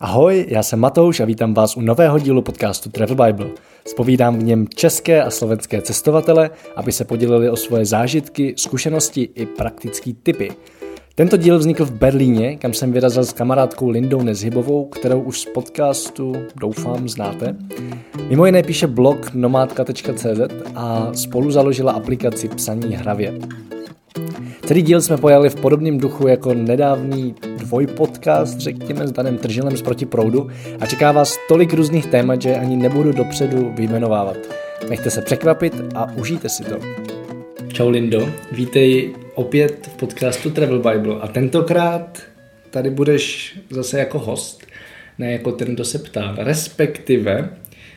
Ahoj, já jsem Matouš a vítám vás u nového dílu podcastu Travel Bible. Spovídám v něm české a slovenské cestovatele, aby se podělili o svoje zážitky, zkušenosti i praktické typy. Tento díl vznikl v Berlíně, kam jsem vyrazil s kamarádkou Lindou Nezhybovou, kterou už z podcastu doufám znáte. Mimo jiné píše blog nomádka.cz a spolu založila aplikaci Psaní hravě. Celý díl jsme pojali v podobném duchu jako nedávný dvojpodcast, řekněme, s Danem Tržilem z Proti proudu a čeká vás tolik různých témat, že ani nebudu dopředu vyjmenovávat. Nechte se překvapit a užijte si to. Čau Lindo, vítej opět v podcastu Travel Bible a tentokrát tady budeš zase jako host, ne jako ten, kdo se ptá, respektive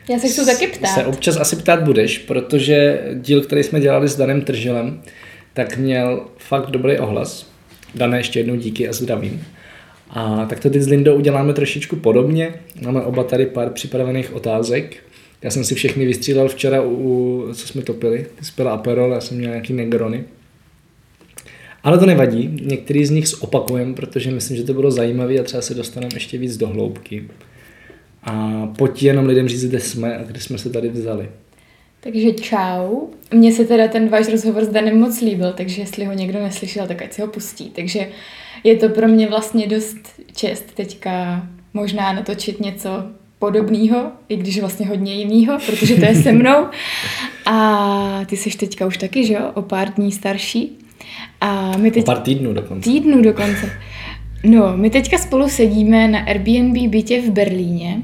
já se chci taky ptát. Se občas asi ptát budeš, protože díl, který jsme dělali s Danem Tržilem, tak měl fakt dobrý ohlas. Dané ještě jednou díky a zdravím. A tak to teď s Lindou uděláme trošičku podobně. Máme oba tady pár připravených otázek. Já jsem si všechny vystřílel včera, u, co jsme topili. Ty jsi Aperol, já jsem měl nějaký Negrony. Ale to nevadí, některý z nich zopakujeme, protože myslím, že to bylo zajímavé a třeba se dostaneme ještě víc do hloubky. A pojď jenom lidem říct, kde jsme a kde jsme se tady vzali. Takže čau. Mně se teda ten váš rozhovor s Danem moc líbil, takže jestli ho někdo neslyšel, tak ať si ho pustí. Takže je to pro mě vlastně dost čest teďka možná natočit něco podobného, i když vlastně hodně jiného, protože to je se mnou. A ty jsi teďka už taky, že jo, o pár dní starší. A my teď... O pár týdnů dokonce. Týdnů dokonce. No, my teďka spolu sedíme na Airbnb bytě v Berlíně,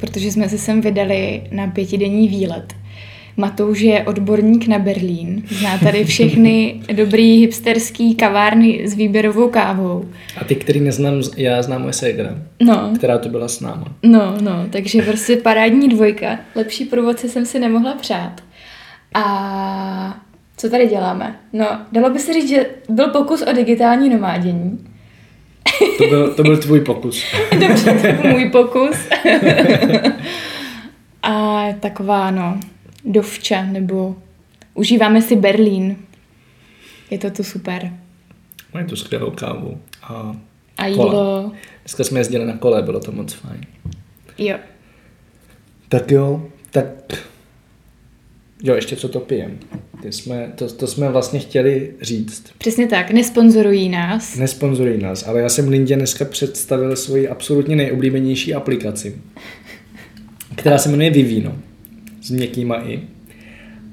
protože jsme se sem vydali na pětidenní výlet. Matouš je odborník na Berlín, zná tady všechny dobrý hipsterský kavárny s výběrovou kávou. A ty, který neznám, já znám moje ségra, no. která to byla s náma. No, no, takže prostě parádní dvojka. Lepší průvodce jsem si nemohla přát. A co tady děláme? No, dalo by se říct, že byl pokus o digitální nomádění. To byl, to byl tvůj pokus. Dobře, to byl můj pokus. A taková, no, dovča, nebo užíváme si Berlín. Je to tu super. Mají tu skvělou kávu. A, a jídlo. Dneska jsme jezdili na kole, bylo to moc fajn. Jo. Tak jo, tak Jo, ještě co to pijem. Ty jsme, to, to jsme vlastně chtěli říct. Přesně tak, nesponzorují nás. Nesponzorují nás, ale já jsem Lindě dneska představil svoji absolutně nejoblíbenější aplikaci, která se jmenuje Vivino s měkkýma i.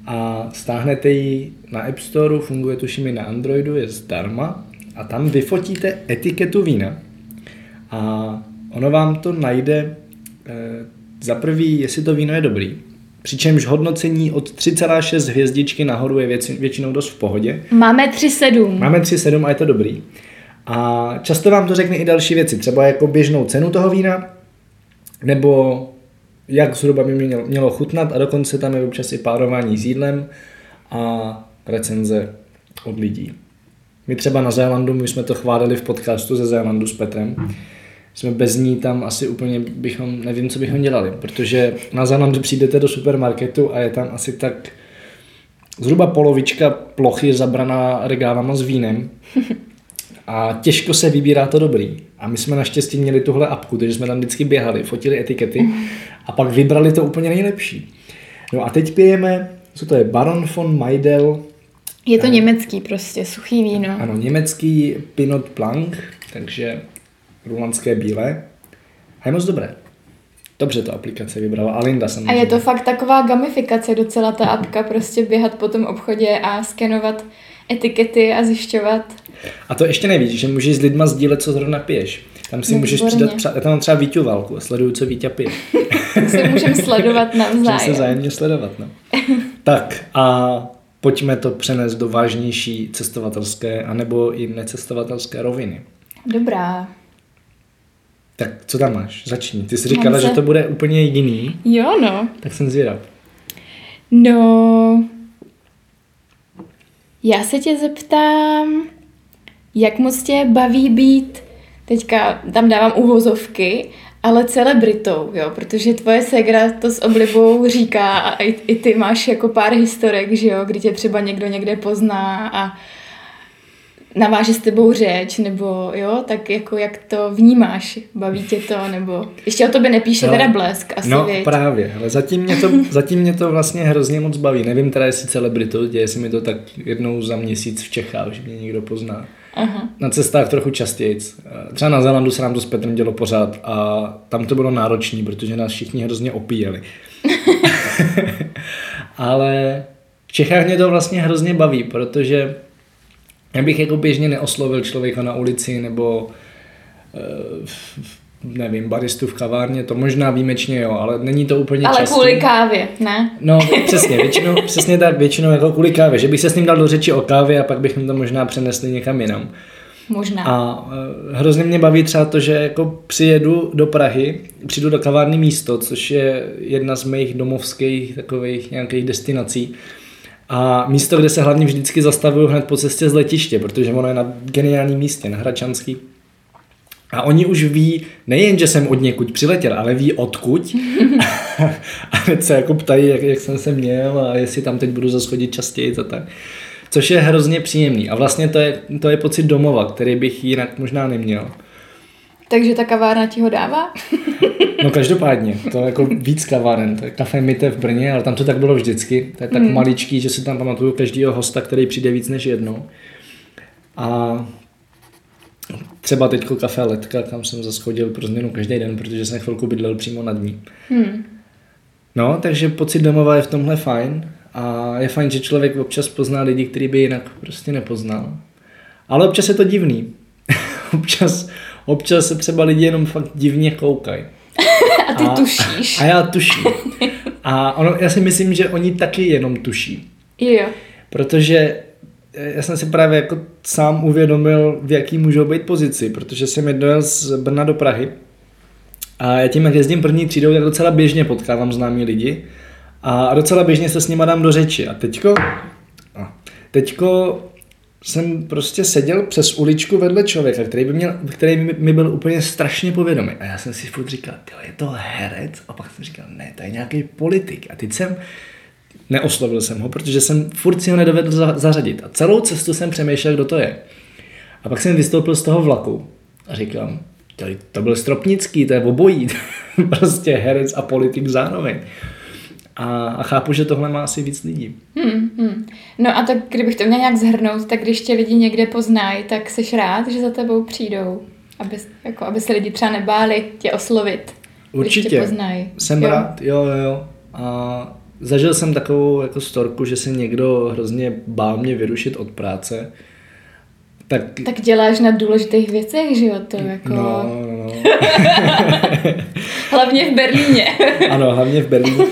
A stáhnete ji na App Store, funguje tuším i na Androidu, je zdarma a tam vyfotíte etiketu vína a ono vám to najde e, za prvý, jestli to víno je dobrý, Přičemž hodnocení od 3,6 hvězdičky nahoru je věci, většinou dost v pohodě. Máme 3,7. Máme 3,7 a je to dobrý. A často vám to řekne i další věci, třeba jako běžnou cenu toho vína, nebo jak zhruba by mělo, mělo chutnat a dokonce tam je občas i párování s jídlem a recenze od lidí. My třeba na Zélandu, my jsme to chválili v podcastu ze Zélandu s Petrem, jsme bez ní tam asi úplně bychom, nevím, co bychom dělali, protože na Zélandu přijdete do supermarketu a je tam asi tak zhruba polovička plochy zabraná regálama s vínem a těžko se vybírá to dobrý. A my jsme naštěstí měli tuhle apku, takže jsme tam vždycky běhali, fotili etikety a pak vybrali to úplně nejlepší. No a teď pijeme, co to je, Baron von Maidel. Je to a, německý prostě, suchý víno. Ano, německý Pinot Blanc, takže rulandské bílé. A je moc dobré. Dobře to aplikace vybrala, Alinda samozřejmě. A je to fakt taková gamifikace docela ta apka, prostě běhat po tom obchodě a skenovat etikety a zjišťovat. A to ještě nevíš, že můžeš s lidma sdílet, co zrovna piješ. Tam si no, můžeš přidat, třeba, já tam mám třeba Víťu a sleduju, co Vítě pije. se můžeme sledovat navzájem. Můžeme se zájemně sledovat, no. tak a pojďme to přenést do vážnější cestovatelské anebo i necestovatelské roviny. Dobrá. Tak co tam máš? Začni. Ty jsi říkala, se... že to bude úplně jiný. Jo, no. Tak jsem zvědav. No, já se tě zeptám, jak moc tě baví být, teďka tam dávám uvozovky, ale celebritou, jo, protože tvoje segra to s oblibou říká a i, i ty máš jako pár historek, že jo, kdy tě třeba někdo někde pozná a naváže s tebou řeč, nebo jo, tak jako jak to vnímáš, baví tě to, nebo ještě o tobě nepíše no, teda blesk, asi No věď. právě, ale zatím mě, to, zatím mě to vlastně hrozně moc baví. Nevím teda, jestli celebritu, děje se mi to tak jednou za měsíc v Čechách, že mě někdo pozná. Aha. Na cestách trochu častěji. Třeba na Zelandu se nám to s Petrem dělo pořád a tam to bylo náročné, protože nás všichni hrozně opíjeli. Ale v Čechách mě to vlastně hrozně baví, protože já bych jako běžně neoslovil člověka na ulici nebo eh, nevím, baristu v kavárně, to možná výjimečně jo, ale není to úplně Ale častý. kvůli kávě, ne? No, přesně, většinou, přesně tak, většinou jako kvůli kávě, že bych se s ním dal do řeči o kávě a pak bychom to možná přenesli někam jinam. Možná. A eh, hrozně mě baví třeba to, že jako přijedu do Prahy, přijdu do kavárny místo, což je jedna z mých domovských takových nějakých destinací. A místo, kde se hlavně vždycky zastavuju hned po cestě z letiště, protože ono je na geniálním místě, na Hračanský. A oni už ví, nejen, že jsem od někud přiletěl, ale ví odkud. a hned se jako ptají, jak, jak jsem se měl a jestli tam teď budu zase chodit častěji a tak. Což je hrozně příjemný. A vlastně to je, to je pocit domova, který bych jinak možná neměl. Takže ta kavárna ti ho dává? No každopádně, to je jako víc kaváren, to je kafe Mite v Brně, ale tam to tak bylo vždycky. To je tak hmm. maličký, že si tam pamatuju každýho hosta, který přijde víc než jednou. A třeba teďko kafe Letka, kam jsem zase chodil pro změnu každý den, protože jsem chvilku bydlel přímo nad ní. Hmm. No, takže pocit domova je v tomhle fajn a je fajn, že člověk občas pozná lidi, který by jinak prostě nepoznal. Ale občas je to divný. občas, občas se třeba lidi jenom fakt divně koukají. A ty a, tušíš. A já tuším. A ono, já si myslím, že oni taky jenom tuší. Jo. Protože já jsem si právě jako sám uvědomil, v jaký můžou být pozici, protože jsem je dojel z Brna do Prahy a já tím, jak jezdím první třídou, tak docela běžně potkávám známí lidi a docela běžně se s nima dám do řeči. A teďko, teďko jsem prostě seděl přes uličku vedle člověka, který, by měl, který mi byl úplně strašně povědomý. A já jsem si furt říkal, je to herec? A pak jsem říkal, ne, to je nějaký politik. A teď jsem, neoslovil jsem ho, protože jsem furt si ho nedovedl zařadit. A celou cestu jsem přemýšlel, kdo to je. A pak jsem vystoupil z toho vlaku a říkám, to byl Stropnický, to je obojí. prostě herec a politik zároveň. A, a chápu, že tohle má asi víc lidí. Hmm, hmm. No a tak kdybych to měl nějak zhrnout, tak když tě lidi někde poznají, tak jsi rád, že za tebou přijdou, aby, jako, aby se lidi třeba nebáli tě oslovit. Určitě. Když tě poznají. Jsem jo. rád, jo, jo, jo. A zažil jsem takovou jako storku, že se někdo hrozně bál mě vyrušit od práce. Tak, tak děláš na důležitých věcech, že jo? To jako... No, no, no. hlavně v Berlíně. ano, hlavně v Berlíně.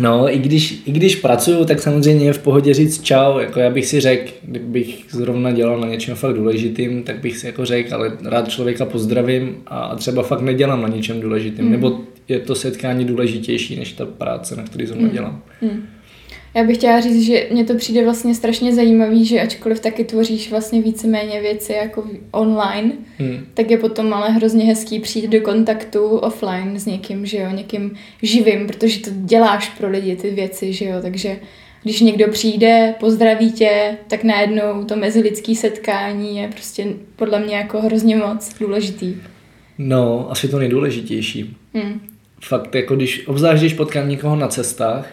No, i když, i když pracuju, tak samozřejmě je v pohodě říct čau, jako já bych si řekl, kdybych zrovna dělal na něčem fakt důležitým, tak bych si jako řekl, ale rád člověka pozdravím a třeba fakt nedělám na něčem důležitým, mm. nebo je to setkání důležitější než ta práce, na který zrovna mm. dělám. Mm. Já bych chtěla říct, že mně to přijde vlastně strašně zajímavý, že ačkoliv taky tvoříš vlastně víceméně věci jako online, hmm. tak je potom ale hrozně hezký přijít do kontaktu offline s někým, že jo, někým živým, protože to děláš pro lidi ty věci, že jo, takže když někdo přijde, pozdraví tě, tak najednou to mezilidský setkání je prostě podle mě jako hrozně moc důležitý. No, asi to nejdůležitější. Hmm. Fakt, jako když, obzvlášť když potkám někoho na cestách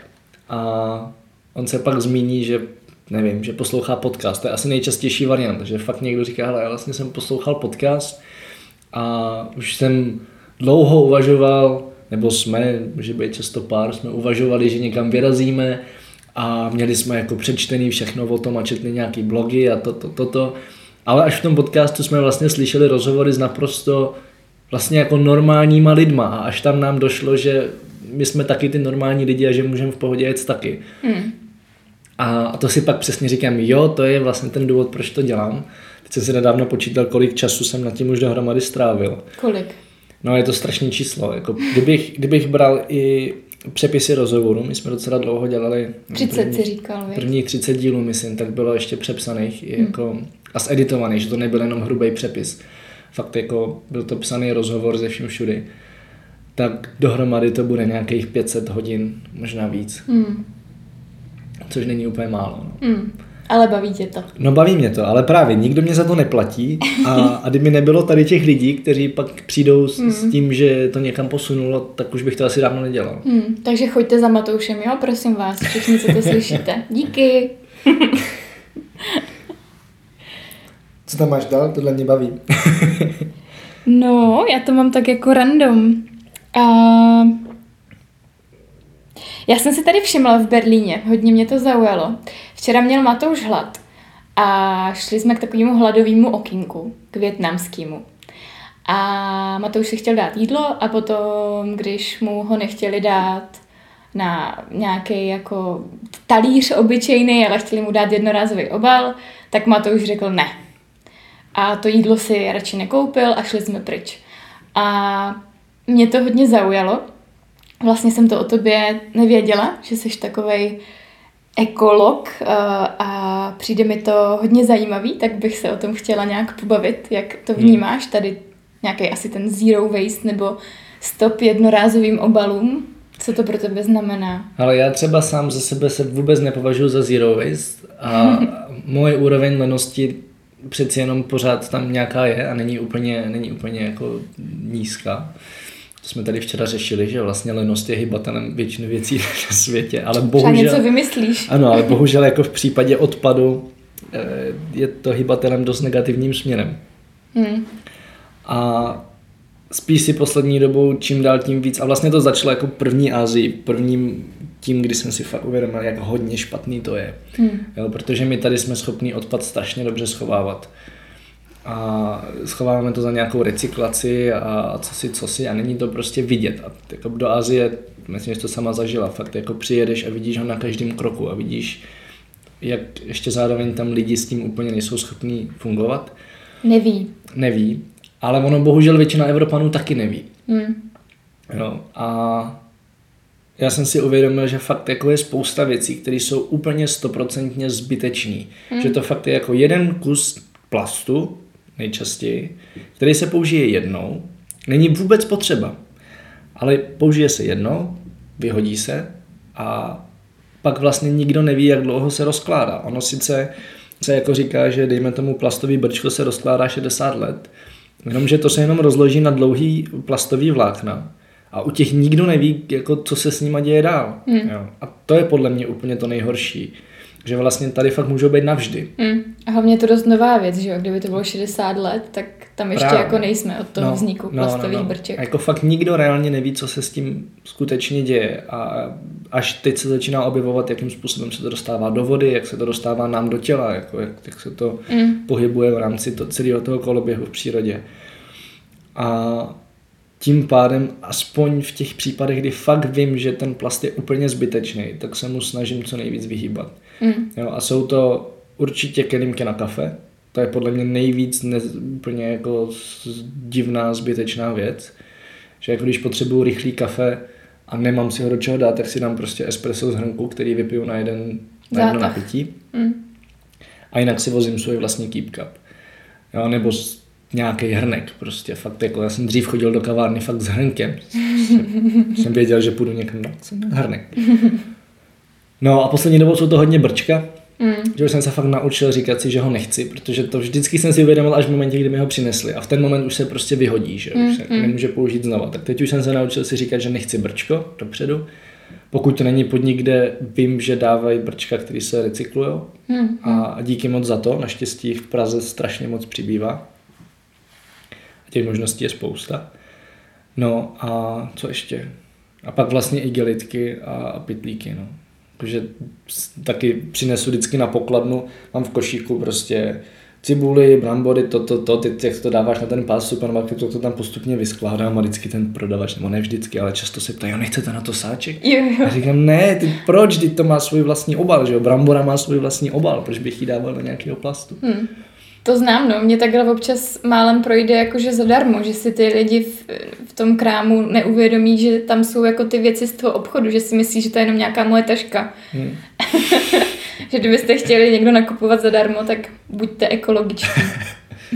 a on se pak zmíní, že nevím, že poslouchá podcast. To je asi nejčastější varianta, že fakt někdo říká, hele, já vlastně jsem poslouchal podcast a už jsem dlouho uvažoval, nebo jsme, může být často pár, jsme uvažovali, že někam vyrazíme a měli jsme jako přečtený všechno o tom a četli nějaký blogy a toto, toto. To, to. Ale až v tom podcastu jsme vlastně slyšeli rozhovory s naprosto vlastně jako normálníma lidma a až tam nám došlo, že my jsme taky ty normální lidi a že můžeme v pohodě jet taky. Hmm. A to si pak přesně říkám, jo, to je vlastně ten důvod, proč to dělám. Teď jsem si nedávno počítal, kolik času jsem nad tím už dohromady strávil. Kolik? No je to strašné číslo. Jako, kdybych, kdybych bral i přepisy rozhovoru, my jsme docela dlouho dělali. 30 první, si říkal, víc. Prvních 30 dílů, myslím, tak bylo ještě přepsaných hmm. jako, a zeditovaných, že to nebyl jenom hrubý přepis. Fakt jako byl to psaný rozhovor ze vším všudy. Tak dohromady to bude nějakých 500 hodin, možná víc. Hmm což není úplně málo. No. Hmm. Ale baví tě to. No baví mě to, ale právě nikdo mě za to neplatí a, a kdyby nebylo tady těch lidí, kteří pak přijdou s, hmm. s tím, že to někam posunulo, tak už bych to asi dávno nedělal. Hmm, takže choďte za Matoušem, jo? Prosím vás, všichni, co to slyšíte. Díky. Co tam máš dál? Tohle mě baví. no, já to mám tak jako random. Uh, já jsem si tady všimla v Berlíně, hodně mě to zaujalo. Včera měl Matouš hlad a šli jsme k takovému hladovému okinku, k větnamskému. A Matouš si chtěl dát jídlo a potom, když mu ho nechtěli dát na nějaký jako talíř obyčejný, ale chtěli mu dát jednorázový obal, tak Matouš řekl ne. A to jídlo si radši nekoupil a šli jsme pryč. A mě to hodně zaujalo. Vlastně jsem to o tobě nevěděla, že jsi takovej ekolog uh, a přijde mi to hodně zajímavý, tak bych se o tom chtěla nějak pobavit, jak to hmm. vnímáš tady nějaký asi ten zero waste nebo stop jednorázovým obalům. Co to pro tebe znamená? Ale já třeba sám za sebe se vůbec nepovažuji za zero waste a moje úroveň lenosti přeci jenom pořád tam nějaká je a není úplně, není úplně jako nízká. To jsme tady včera řešili, že vlastně lenost je hybatelem většiny věcí na světě, ale bohužel... Třeba něco vymyslíš. Ano, ale bohužel jako v případě odpadu eh, je to hybatelem dost negativním směrem. Hmm. A spíš si poslední dobou čím dál tím víc, a vlastně to začalo jako první Azii, prvním tím, kdy jsem si fakt uvědomil, jak hodně špatný to je. Hmm. Jo, protože my tady jsme schopni odpad strašně dobře schovávat. A schováváme to za nějakou recyklaci a co si, co si a není to prostě vidět. A jako do Azie, myslím, že to sama zažila, fakt jako přijedeš a vidíš ho na každém kroku a vidíš, jak ještě zároveň tam lidi s tím úplně nejsou schopní fungovat. Neví. Neví, ale ono bohužel většina Evropanů taky neví. Hmm. Jo, a já jsem si uvědomil, že fakt jako je spousta věcí, které jsou úplně stoprocentně zbytečný. Hmm. Že to fakt je jako jeden kus plastu, nejčastěji, který se použije jednou, není vůbec potřeba, ale použije se jednou, vyhodí se a pak vlastně nikdo neví, jak dlouho se rozkládá. Ono sice se jako říká, že dejme tomu plastový brčko se rozkládá 60 let, jenomže to se jenom rozloží na dlouhý plastový vlákna a u těch nikdo neví, jako, co se s nima děje dál. Hmm. Jo. A to je podle mě úplně to nejhorší. Že vlastně tady fakt můžou být navždy. Hmm. A hlavně je to dost nová věc, že jo? Kdyby to bylo 60 let, tak tam ještě Právě. jako nejsme od toho no, vzniku no, plastových no, no. brček. A jako fakt nikdo reálně neví, co se s tím skutečně děje. A až teď se začíná objevovat, jakým způsobem se to dostává do vody, jak se to dostává nám do těla, jako jak, jak se to mm. pohybuje v rámci to, celého toho koloběhu v přírodě. A tím pádem aspoň v těch případech, kdy fakt vím, že ten plast je úplně zbytečný, tak se mu snažím co nejvíc vyhýbat. Mm. Jo, a jsou to určitě kelímky na kafe, to je podle mě nejvíc ne, úplně jako divná, zbytečná věc, že jako když potřebuju rychlý kafe a nemám si ho do čeho dát, tak si dám prostě espresso z hrnku, který vypiju na jeden na jedno napití. Mm. A jinak si vozím svůj vlastní keep cup. Jo, nebo nějaký hrnek prostě, fakt jako já jsem dřív chodil do kavárny fakt s hrnkem. jsem věděl, že půjdu někam na hrnek. No a poslední dobou jsou to hodně brčka, mm. že už jsem se fakt naučil říkat si, že ho nechci, protože to vždycky jsem si uvědomil až v momentě, kdy mi ho přinesli a v ten moment už se prostě vyhodí, že mm. už se mm. nemůže použít znova. Tak teď už jsem se naučil si říkat, že nechci brčko dopředu, pokud to není podnik, kde vím, že dávají brčka, které se recyklují mm. a díky moc za to, naštěstí v Praze strašně moc přibývá těch možností je spousta. No a co ještě? A pak vlastně i gelitky a pitlíky, no. Takže taky přinesu vždycky na pokladnu, mám v košíku prostě cibuly, brambory, to, to, to, ty, jak to dáváš na ten pás supermarketu, to, to tam postupně vyskládám a vždycky ten prodavač, nebo ne vždycky, ale často se ptají, nechcete na to sáček? Jo, jo. A říkám, ne, ty proč, ty to má svůj vlastní obal, že jo, brambora má svůj vlastní obal, proč bych ji dával do nějakého plastu? Hmm. To znám, no. Mě takhle občas málem projde jakože zadarmo, že si ty lidi v, v tom krámu neuvědomí, že tam jsou jako ty věci z toho obchodu, že si myslí, že to je jenom nějaká moje taška. Hmm. že kdybyste chtěli někdo nakupovat zadarmo, tak buďte ekologičtí.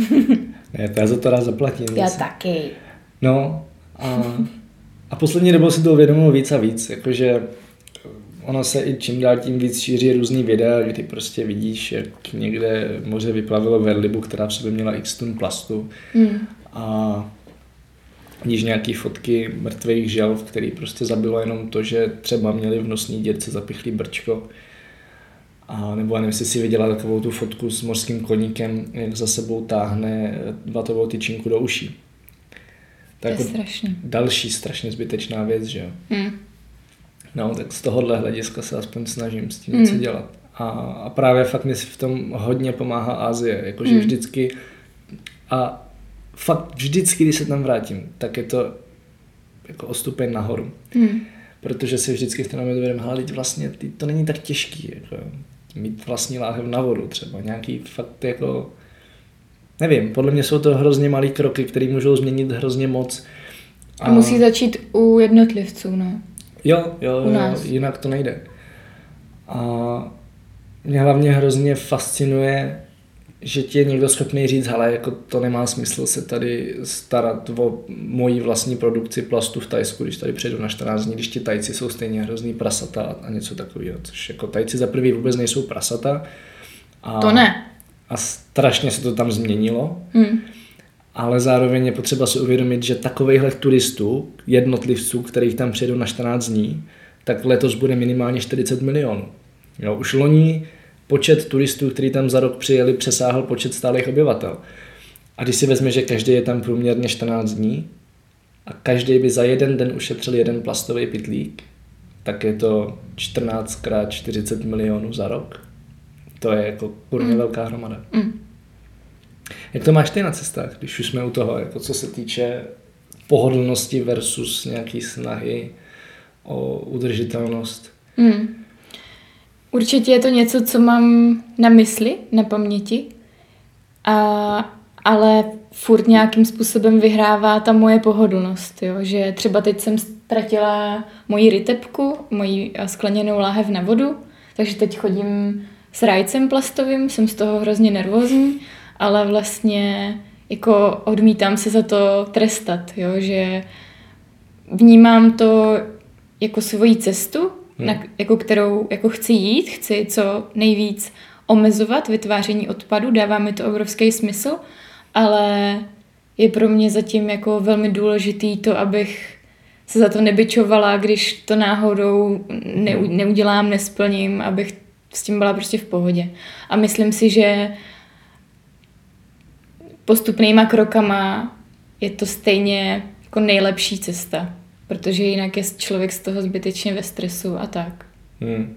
ne, to já za to rád zaplatím. Já zase. taky. No a, a poslední dobou si to uvědomil víc a víc, jakože ono se i čím dál tím víc šíří různý videa, kdy prostě vidíš, jak někde moře vyplavilo verlibu, která v sobě měla x tun plastu. Mm. A vidíš nějaký fotky mrtvých želv, který prostě zabilo jenom to, že třeba měli v nosní dírce zapichlý brčko. A nebo nevím, jestli si viděla takovou tu fotku s mořským koníkem, jak za sebou táhne vatovou tyčinku do uší. Tak to je jako strašný. Další strašně zbytečná věc, že jo. Mm. No, tak z tohohle hlediska se aspoň snažím s tím mm. něco dělat. A, a právě fakt mi v tom hodně pomáhá Asie, jakože mm. vždycky a fakt vždycky, když se tam vrátím, tak je to jako o stupeň nahoru. Mm. Protože si vždycky v tom dovedeme, hele, vlastně to není tak těžký, jako mít vlastní láhev na vodu třeba, nějaký fakt jako, nevím, podle mě jsou to hrozně malé kroky, které můžou změnit hrozně moc. A, a musí začít u jednotlivců, ne? Jo, jo, u nás. jo, jinak to nejde. A mě hlavně hrozně fascinuje, že ti je někdo schopný říct, hele, jako to nemá smysl se tady starat o moji vlastní produkci plastu v Tajsku, když tady přejdu na 14 dní, když ti Tajci jsou stejně hrozný prasata a něco takového, což jako Tajci za prvý vůbec nejsou prasata. A, to ne. A strašně se to tam změnilo. Hmm. Ale zároveň je potřeba si uvědomit, že takovýchhle turistů, jednotlivců, kterých tam přijedou na 14 dní, tak letos bude minimálně 40 milionů. Jo, už loni počet turistů, který tam za rok přijeli, přesáhl počet stálých obyvatel. A když si vezme, že každý je tam průměrně 14 dní a každý by za jeden den ušetřil jeden plastový pitlík, tak je to 14 krát 40 milionů za rok. To je jako kurně mm. velká hromada. Mm. Jak to máš ty na cestách, když už jsme u toho, jako co se týče pohodlnosti versus nějaký snahy o udržitelnost? Mm. Určitě je to něco, co mám na mysli, na paměti, a, ale furt nějakým způsobem vyhrává ta moje pohodlnost, jo? že třeba teď jsem ztratila moji rytepku, moji skleněnou láhev na vodu, takže teď chodím s rajcem plastovým, jsem z toho hrozně nervózní, ale vlastně jako odmítám se za to trestat, jo? že vnímám to jako svoji cestu, hmm. na, jako kterou jako chci jít, chci co nejvíc omezovat vytváření odpadu, dává mi to obrovský smysl, ale je pro mě zatím jako velmi důležitý to, abych se za to nebyčovala, když to náhodou neudělám, nesplním, abych s tím byla prostě v pohodě. A myslím si, že postupnýma krokama je to stejně jako nejlepší cesta protože jinak je člověk z toho zbytečně ve stresu a tak. Hmm.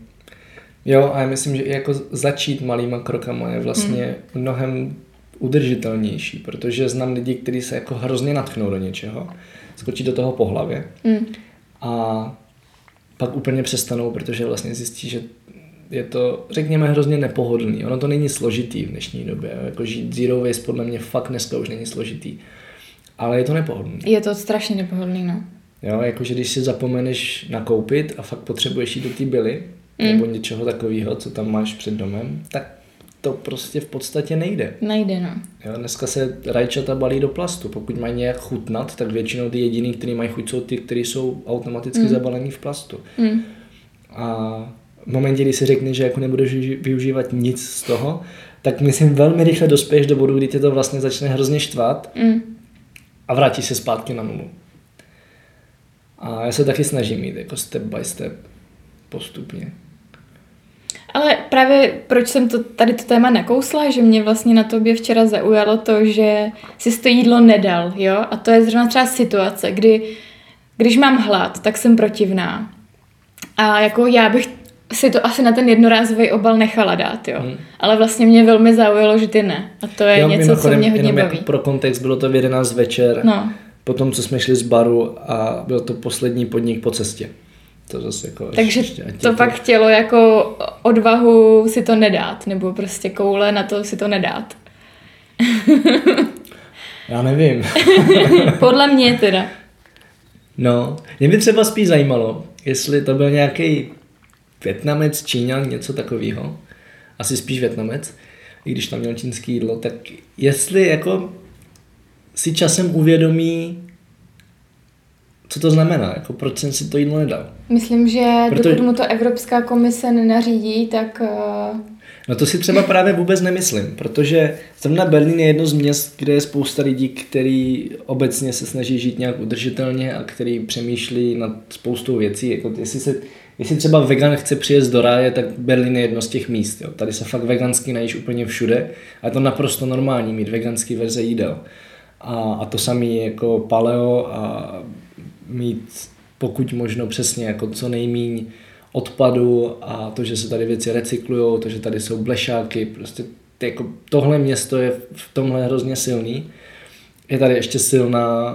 Jo, a já myslím, že jako začít malýma krokama je vlastně hmm. mnohem udržitelnější, protože znám lidi, kteří se jako hrozně natchnou do něčeho, skočí do toho po hlavě hmm. a pak úplně přestanou, protože vlastně zjistí, že je to, řekněme, hrozně nepohodlný. Ono to není složitý v dnešní době. Jako žít zero waste podle mě fakt dneska už není složitý. Ale je to nepohodlný. Je to strašně nepohodlný, no. Jo, jakože když si zapomeneš nakoupit a fakt potřebuješ jít do té byly, mm. nebo něčeho takového, co tam máš před domem, tak to prostě v podstatě nejde. Nejde, no. Jo, dneska se rajčata balí do plastu. Pokud mají nějak chutnat, tak většinou ty jediný, který mají chuť, jsou ty, které jsou automaticky mm. zabalený v plastu. Mm. A v momentě, kdy si řekneš, že jako nebudeš využívat nic z toho, tak myslím velmi rychle dospěješ do bodu, kdy tě to vlastně začne hrozně štvat mm. a vrátíš se zpátky na nulu. A já se taky snažím jít jako step by step postupně. Ale právě proč jsem to, tady to téma nakousla, že mě vlastně na tobě včera zaujalo to, že si to jídlo nedal, jo? A to je zrovna třeba situace, kdy když mám hlad, tak jsem protivná. A jako já bych si to asi na ten jednorázový obal nechala dát, jo. Hmm. Ale vlastně mě velmi zaujalo, že ty ne. A to je jo, něco, co mě hodně baví. Jako pro kontext bylo to v 11 večer. No po tom, co jsme šli z baru a byl to poslední podnik po cestě. To zase jako Takže to pak chtělo jako odvahu si to nedát, nebo prostě koule na to si to nedát. Já nevím. Podle mě teda. No, mě by třeba spíš zajímalo, jestli to byl nějaký Větnamec, Číňan, něco takového. Asi spíš Větnamec, i když tam měl čínský jídlo, tak jestli jako si časem uvědomí co to znamená, jako proč jsem si to jídlo nedal. Myslím, že Proto... dokud mu to Evropská komise nenařídí, tak... Uh... No to si třeba právě vůbec nemyslím, protože zrovna Berlín je jedno z měst, kde je spousta lidí, který obecně se snaží žít nějak udržitelně a který přemýšlí nad spoustou věcí. Jako jestli, se, jestli třeba vegan chce přijet do ráje, tak Berlín je jedno z těch míst. Jo. Tady se fakt vegansky najíš úplně všude a je to naprosto normální mít veganský verze jídel. A, a to samé jako paleo a mít pokud možno přesně jako co nejmíň odpadu a to, že se tady věci recyklují, to, že tady jsou blešáky, prostě ty, jako tohle město je v tomhle hrozně silný. Je tady ještě silná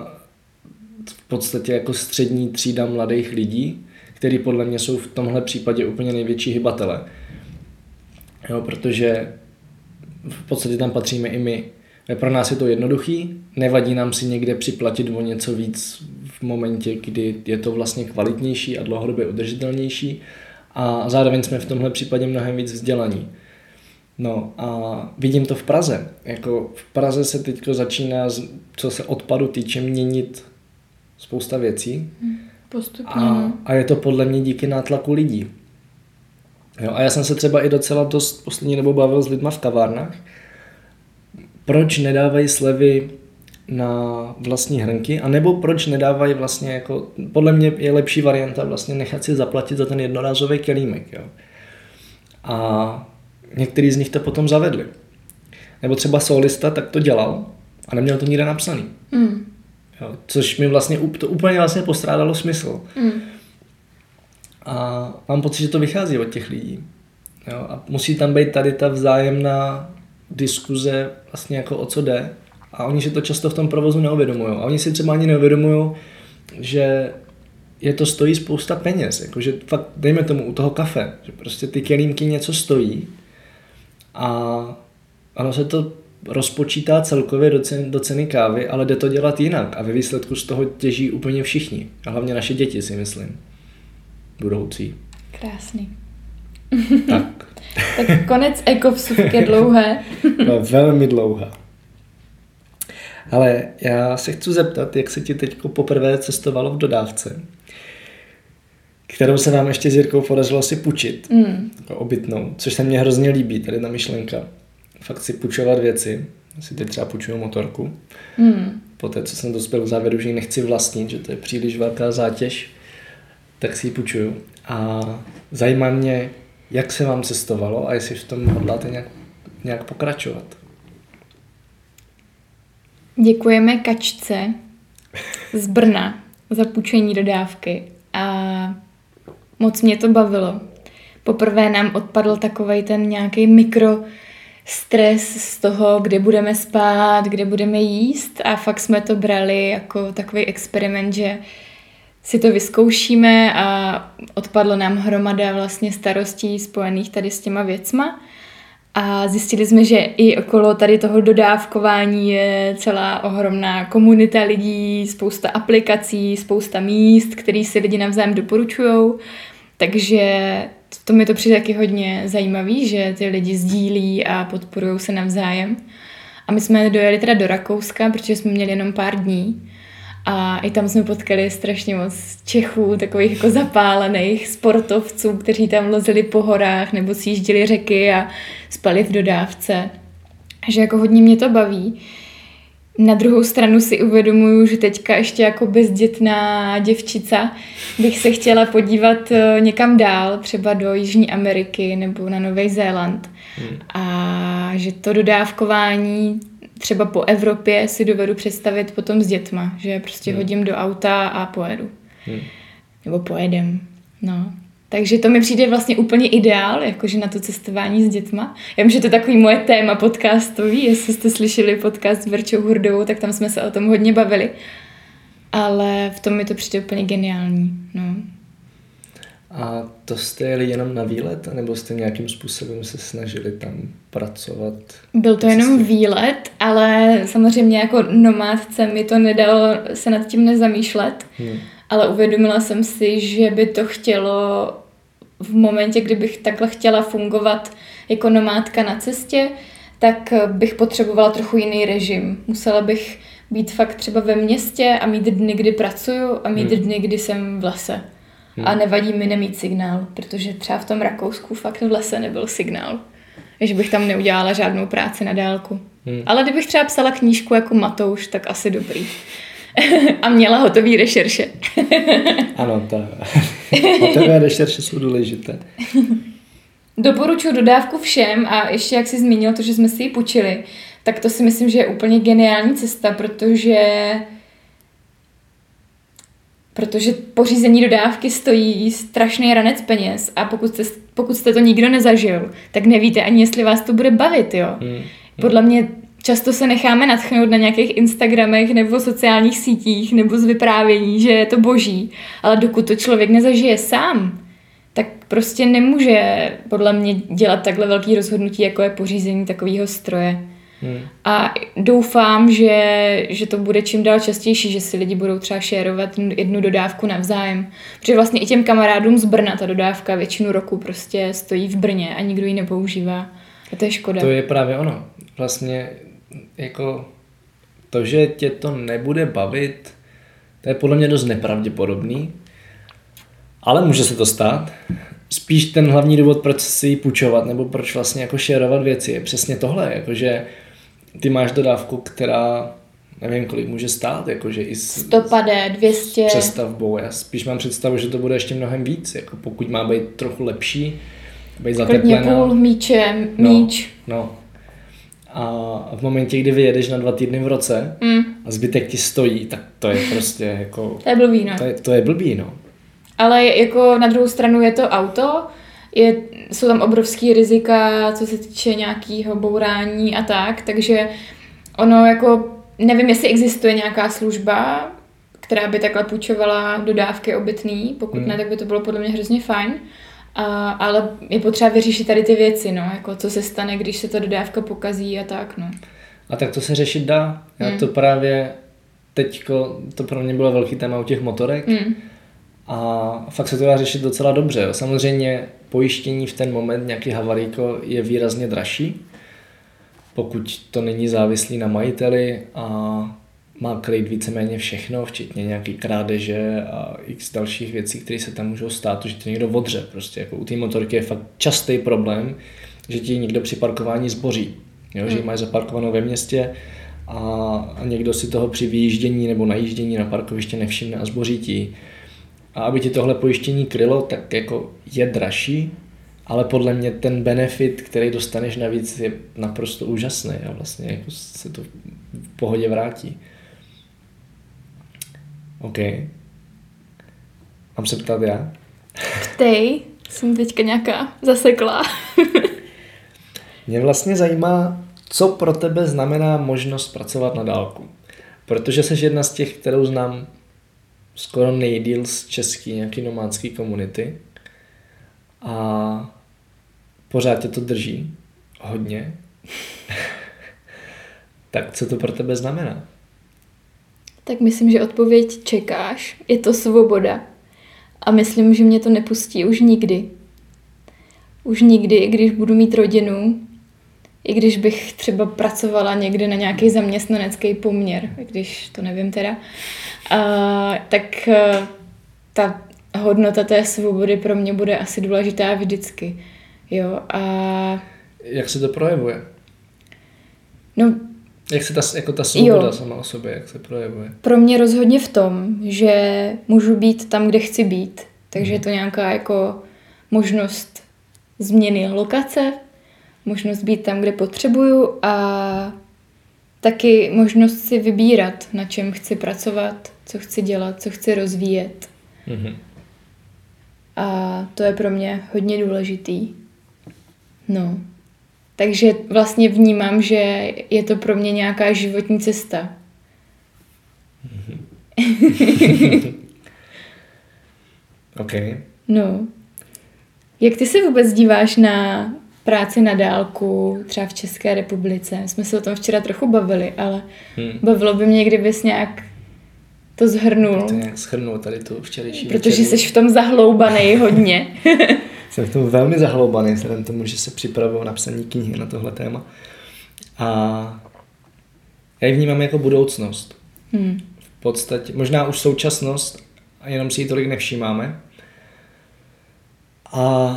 v podstatě jako střední třída mladých lidí, který podle mě jsou v tomhle případě úplně největší hybatele. Jo, protože v podstatě tam patříme i my. Pro nás je to jednoduchý, nevadí nám si někde připlatit o něco víc v momentě, kdy je to vlastně kvalitnější a dlouhodobě udržitelnější a zároveň jsme v tomhle případě mnohem víc vzdělaní. No a vidím to v Praze. Jako v Praze se teď začíná, co se odpadu týče, měnit spousta věcí. Hm, postupně. A, no. a je to podle mě díky nátlaku lidí. Jo, a já jsem se třeba i docela dost poslední dobou bavil s lidma v kavárnách, proč nedávají slevy na vlastní hrnky, anebo proč nedávají vlastně jako, podle mě je lepší varianta vlastně nechat si zaplatit za ten jednorázový kelímek, jo. A některý z nich to potom zavedli. Nebo třeba solista tak to dělal a neměl to nikde napsaný. Mm. Jo, což mi vlastně to úplně vlastně postrádalo smysl. Mm. A mám pocit, že to vychází od těch lidí. Jo, a musí tam být tady ta vzájemná diskuze vlastně jako o co jde a oni si to často v tom provozu neuvědomují. A oni si třeba ani neuvědomují, že je to stojí spousta peněz. Jakože fakt, dejme tomu u toho kafe, že prostě ty kelímky něco stojí a ono se to rozpočítá celkově do ceny, do ceny kávy, ale jde to dělat jinak a ve výsledku z toho těží úplně všichni. A hlavně naše děti si myslím. Budoucí. Krásný. Tak. tak konec ekovsuvky je dlouhé. no, velmi dlouhá. Ale já se chci zeptat, jak se ti teď poprvé cestovalo v dodávce, kterou se nám ještě s Jirkou podařilo si půjčit, mm. jako obytnou, což se mně hrozně líbí, tady ta myšlenka. Fakt si půjčovat věci, si teď třeba půjčuju motorku, mm. poté co jsem dospěl k závěru, že ji nechci vlastnit, že to je příliš velká zátěž, tak si ji půjčuju. A zajímá mě, jak se vám cestovalo a jestli v tom hodláte nějak, nějak pokračovat. Děkujeme Kačce z Brna za půjčení dodávky a moc mě to bavilo. Poprvé nám odpadl takový ten nějaký mikro stres z toho, kde budeme spát, kde budeme jíst a fakt jsme to brali jako takový experiment, že si to vyzkoušíme a odpadlo nám hromada vlastně starostí spojených tady s těma věcma. A zjistili jsme, že i okolo tady toho dodávkování je celá ohromná komunita lidí, spousta aplikací, spousta míst, které si lidi navzájem doporučují. Takže to mi to přijde taky hodně zajímavý, že ty lidi sdílí a podporují se navzájem. A my jsme dojeli teda do Rakouska, protože jsme měli jenom pár dní. A i tam jsme potkali strašně moc Čechů, takových jako zapálených sportovců, kteří tam lozili po horách nebo sjížděli řeky a spali v dodávce. Že jako hodně mě to baví. Na druhou stranu si uvědomuju, že teďka ještě jako bezdětná děvčica bych se chtěla podívat eh, někam dál, třeba do Jižní Ameriky nebo na Nový Zéland. Hmm. A že to dodávkování třeba po Evropě si dovedu představit potom s dětma, že prostě hmm. hodím do auta a pojedu. Hmm. Nebo pojedem. No. Takže to mi přijde vlastně úplně ideál, jakože na to cestování s dětma. Já vím, že to je takový moje téma podcastový, jestli jste slyšeli podcast s Verčou Hurdovou, tak tam jsme se o tom hodně bavili. Ale v tom mi to přijde úplně geniální. No. A to jste jeli jenom na výlet, nebo jste nějakým způsobem se snažili tam pracovat? Byl to jenom výlet, ale samozřejmě jako nomádce mi to nedalo se nad tím nezamýšlet, hmm. Ale uvědomila jsem si, že by to chtělo v momentě, kdybych takhle chtěla fungovat jako nomádka na cestě, tak bych potřebovala trochu jiný režim. Musela bych být fakt třeba ve městě a mít dny, kdy pracuju a mít hmm. dny, kdy jsem v lese. Hmm. A nevadí mi nemít signál, protože třeba v tom Rakousku fakt v lese nebyl signál. Že bych tam neudělala žádnou práci na dálku. Hmm. Ale kdybych třeba psala knížku jako Matouš, tak asi dobrý. a měla hotový rešerše. ano, ta hotové rešerše jsou důležité. Doporučuji dodávku všem a ještě jak jsi zmínil to, že jsme si ji půjčili, tak to si myslím, že je úplně geniální cesta, protože protože pořízení dodávky stojí strašný ranec peněz a pokud jste, pokud jste to nikdo nezažil, tak nevíte ani, jestli vás to bude bavit, jo. Hmm. Podle mě často se necháme natchnout na nějakých Instagramech nebo sociálních sítích nebo z vyprávění, že je to boží, ale dokud to člověk nezažije sám, tak prostě nemůže podle mě dělat takhle velký rozhodnutí, jako je pořízení takového stroje. Hmm. A doufám, že, že to bude čím dál častější, že si lidi budou třeba šérovat jednu dodávku navzájem. Protože vlastně i těm kamarádům z Brna ta dodávka většinu roku prostě stojí v Brně a nikdo ji nepoužívá. A to je škoda. To je právě ono. Vlastně jako to, že tě to nebude bavit, to je podle mě dost nepravděpodobný, ale může se to stát. Spíš ten hlavní důvod, proč si ji půjčovat, nebo proč vlastně jako šerovat věci, je přesně tohle, jakože ty máš dodávku, která nevím, kolik může stát, jakože i s, 150, 200. přestavbou. Já spíš mám představu, že to bude ještě mnohem víc, jako pokud má být trochu lepší, být zateplená. Klidně půl míče, míč. No, no, a v momentě, kdy vyjedeš na dva týdny v roce mm. a zbytek ti stojí, tak to je prostě jako... To je blbý, no. To je, to je blbý, no. Ale jako na druhou stranu je to auto, je, jsou tam obrovský rizika, co se týče nějakého bourání a tak, takže ono jako, nevím, jestli existuje nějaká služba, která by takhle půjčovala dodávky obytný, pokud hmm. ne, tak by to bylo podle mě hrozně fajn. A, ale je potřeba vyřešit tady ty věci, no, jako co se stane, když se ta dodávka pokazí a tak, no. A tak to se řešit dá. Já hmm. to právě teďko, to pro mě bylo velký téma u těch motorek hmm. a fakt se to dá řešit docela dobře. Samozřejmě pojištění v ten moment, nějaký havaríko, je výrazně dražší, pokud to není závislý na majiteli a má kryt víceméně všechno, včetně nějaký krádeže a x dalších věcí, které se tam můžou stát, že to někdo odře. Prostě jako u té motorky je fakt častý problém, že ti někdo při parkování zboří. Jo? Hmm. Že ji máš zaparkovanou ve městě a, a někdo si toho při vyjíždění nebo najíždění na parkoviště nevšimne a zboří ti. A aby ti tohle pojištění krylo, tak jako je dražší, ale podle mě ten benefit, který dostaneš navíc, je naprosto úžasný a vlastně jako se to v pohodě vrátí. OK. Mám se ptát já? Ptej, jsem teďka nějaká zaseklá. Mě vlastně zajímá, co pro tebe znamená možnost pracovat na dálku. Protože jsi jedna z těch, kterou znám skoro nejdíl z české nějaký nomádské komunity a pořád tě to drží hodně. tak co to pro tebe znamená? Tak myslím, že odpověď čekáš. Je to svoboda. A myslím, že mě to nepustí už nikdy. Už nikdy, i když budu mít rodinu, i když bych třeba pracovala někde na nějaký zaměstnanecký poměr, i když to nevím teda, a, tak a, ta hodnota té svobody pro mě bude asi důležitá vždycky. Jo, a... Jak se to projevuje? No, jak se ta, jako ta svoboda jo. sama o sobě, jak se projevuje? Pro mě rozhodně v tom, že můžu být tam, kde chci být. Takže je to nějaká jako možnost změny lokace, možnost být tam, kde potřebuju a taky možnost si vybírat, na čem chci pracovat, co chci dělat, co chci rozvíjet. Mm-hmm. A to je pro mě hodně důležitý. No. Takže vlastně vnímám, že je to pro mě nějaká životní cesta. OK. No. Jak ty se vůbec díváš na práci na dálku, třeba v České republice? Jsme se o tom včera trochu bavili, ale hmm. bavilo by mě, kdybys nějak to zhrnul. To nějak zhrnul tady tu včerejší Protože jsi v tom zahloubaný hodně. jsem v tom velmi zahloubaný, vzhledem tomu, že se připravuju na psaní knihy na tohle téma. A já ji vnímám jako budoucnost. Hmm. V podstatě, možná už současnost, a jenom si ji tolik nevšímáme. A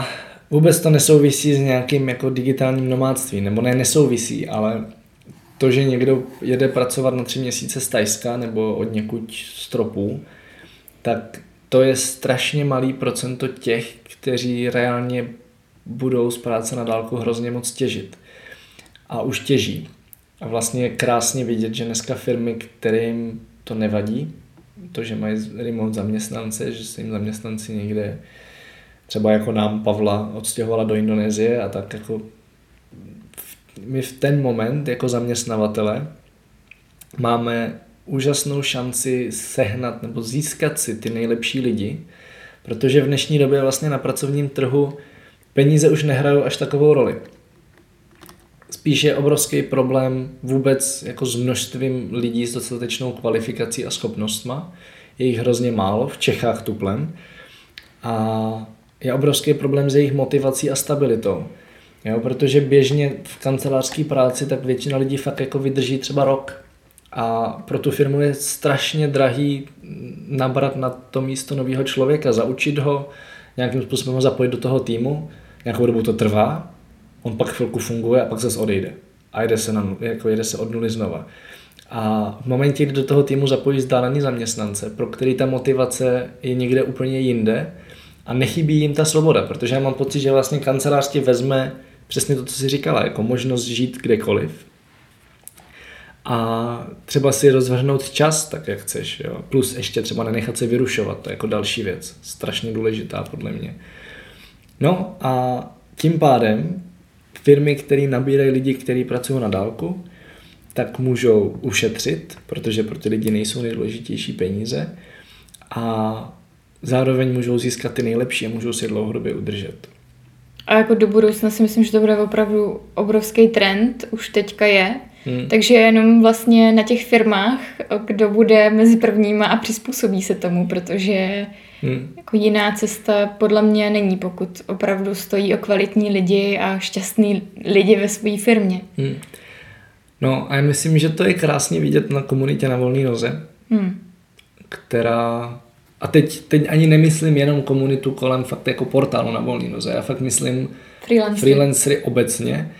vůbec to nesouvisí s nějakým jako digitálním nomádstvím, nebo ne nesouvisí, ale to, že někdo jede pracovat na tři měsíce z Tajska nebo od někud stropů, tak to je strašně malý procento těch, kteří reálně budou z práce na dálku hrozně moc těžit. A už těží. A vlastně je krásně vidět, že dneska firmy, kterým to nevadí, to, že mají remote zaměstnance, že se jim zaměstnanci někde třeba jako nám Pavla odstěhovala do Indonésie a tak jako my v ten moment jako zaměstnavatele máme úžasnou šanci sehnat nebo získat si ty nejlepší lidi, protože v dnešní době vlastně na pracovním trhu peníze už nehrajou až takovou roli. Spíš je obrovský problém vůbec jako s množstvím lidí s dostatečnou kvalifikací a schopnostma. Je jich hrozně málo, v Čechách tuplem. A je obrovský problém s jejich motivací a stabilitou. Jo, protože běžně v kancelářské práci tak většina lidí fakt jako vydrží třeba rok. A pro tu firmu je strašně drahý nabrat na to místo nového člověka, zaučit ho, nějakým způsobem ho zapojit do toho týmu, nějakou dobu to trvá, on pak chvilku funguje a pak zase odejde. A jede se, na, jako jede se od nuly znova. A v momentě, kdy do toho týmu zapojí vzdálený zaměstnance, pro který ta motivace je někde úplně jinde a nechybí jim ta svoboda, protože já mám pocit, že vlastně kancelář ti vezme přesně to, co jsi říkala, jako možnost žít kdekoliv a třeba si rozvrhnout čas tak, jak chceš. Jo? Plus ještě třeba nenechat se vyrušovat, to je jako další věc, strašně důležitá podle mě. No a tím pádem firmy, které nabírají lidi, kteří pracují na dálku, tak můžou ušetřit, protože pro ty lidi nejsou nejdůležitější peníze a zároveň můžou získat ty nejlepší a můžou si dlouhodobě udržet. A jako do budoucna si myslím, že to bude opravdu obrovský trend, už teďka je. Hmm. Takže jenom vlastně na těch firmách, kdo bude mezi prvníma a přizpůsobí se tomu, protože hmm. jako jiná cesta podle mě není, pokud opravdu stojí o kvalitní lidi a šťastný lidi ve své firmě. Hmm. No a já myslím, že to je krásně vidět na komunitě na volné noze, hmm. která a teď, teď ani nemyslím jenom komunitu kolem fakt jako portálu na volný noze, já fakt myslím freelancery, freelancery obecně,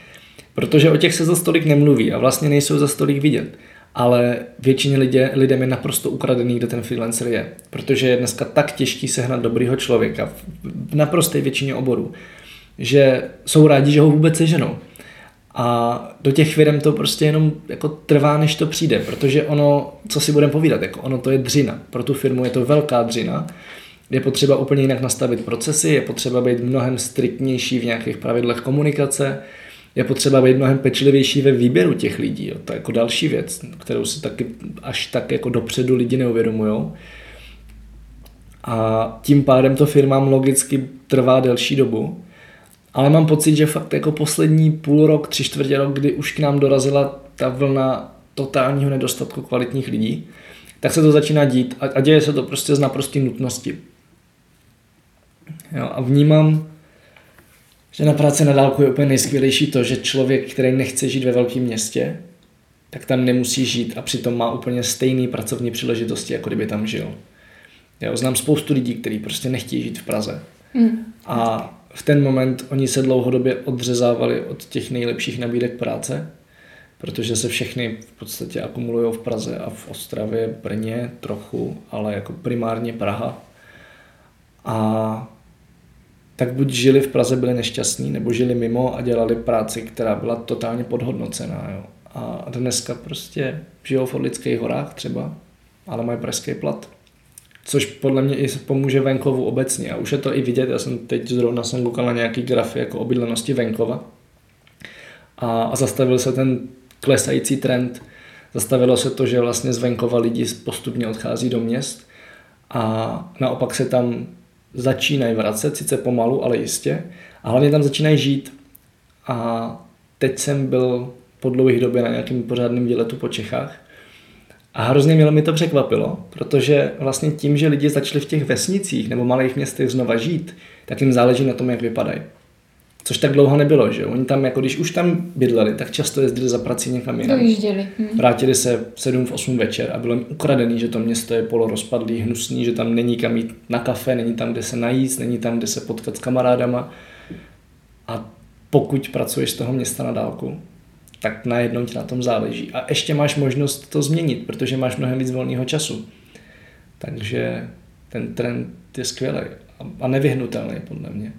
protože o těch se za stolik nemluví a vlastně nejsou za stolik vidět. Ale většině lidé, lidem je naprosto ukradený, kde ten freelancer je. Protože je dneska tak těžký sehnat dobrýho člověka v naprosté většině oborů, že jsou rádi, že ho vůbec seženou. A do těch firm to prostě jenom jako trvá, než to přijde, protože ono, co si budeme povídat, jako ono to je dřina. Pro tu firmu je to velká dřina. Je potřeba úplně jinak nastavit procesy, je potřeba být mnohem striktnější v nějakých pravidlech komunikace, je potřeba být mnohem pečlivější ve výběru těch lidí. Jo. To je jako další věc, kterou si taky až tak jako dopředu lidi neuvědomují. A tím pádem to firmám logicky trvá delší dobu ale mám pocit, že fakt jako poslední půl rok, tři čtvrtě rok, kdy už k nám dorazila ta vlna totálního nedostatku kvalitních lidí, tak se to začíná dít a, děje se to prostě z naprosté nutnosti. Jo, a vnímám, že na práci na dálku je úplně nejskvělejší to, že člověk, který nechce žít ve velkém městě, tak tam nemusí žít a přitom má úplně stejné pracovní příležitosti, jako kdyby tam žil. Já znám spoustu lidí, kteří prostě nechtějí žít v Praze. Mm. A v ten moment oni se dlouhodobě odřezávali od těch nejlepších nabídek práce, protože se všechny v podstatě akumulují v Praze a v Ostravě, Brně trochu, ale jako primárně Praha. A tak buď žili v Praze, byli nešťastní, nebo žili mimo a dělali práci, která byla totálně podhodnocená. Jo. A dneska prostě žijou v Orlických horách třeba, ale mají pražský plat což podle mě i pomůže venkovu obecně. A už je to i vidět, já jsem teď zrovna jsem koukal na nějaký grafy jako obydlenosti venkova a, a zastavil se ten klesající trend. Zastavilo se to, že vlastně z venkova lidi postupně odchází do měst a naopak se tam začínají vracet, sice pomalu, ale jistě. A hlavně tam začínají žít. A teď jsem byl po dlouhé době na nějakém pořádném výletu po Čechách a hrozně milé mi to překvapilo, protože vlastně tím, že lidi začali v těch vesnicích nebo malých městech znova žít, tak jim záleží na tom, jak vypadají. Což tak dlouho nebylo, že Oni tam, jako když už tam bydleli, tak často jezdili za prací někam jinam. Dojížděli. Hm. Vrátili se v 7 v 8 večer a bylo jim ukradený, že to město je polorozpadlý, hnusný, že tam není kam jít na kafe, není tam, kde se najíst, není tam, kde se potkat s kamarádama. A pokud pracuješ z toho města na dálku, tak najednou ti na tom záleží. A ještě máš možnost to změnit, protože máš mnohem víc volného času. Takže ten trend je skvělý a nevyhnutelný podle mě.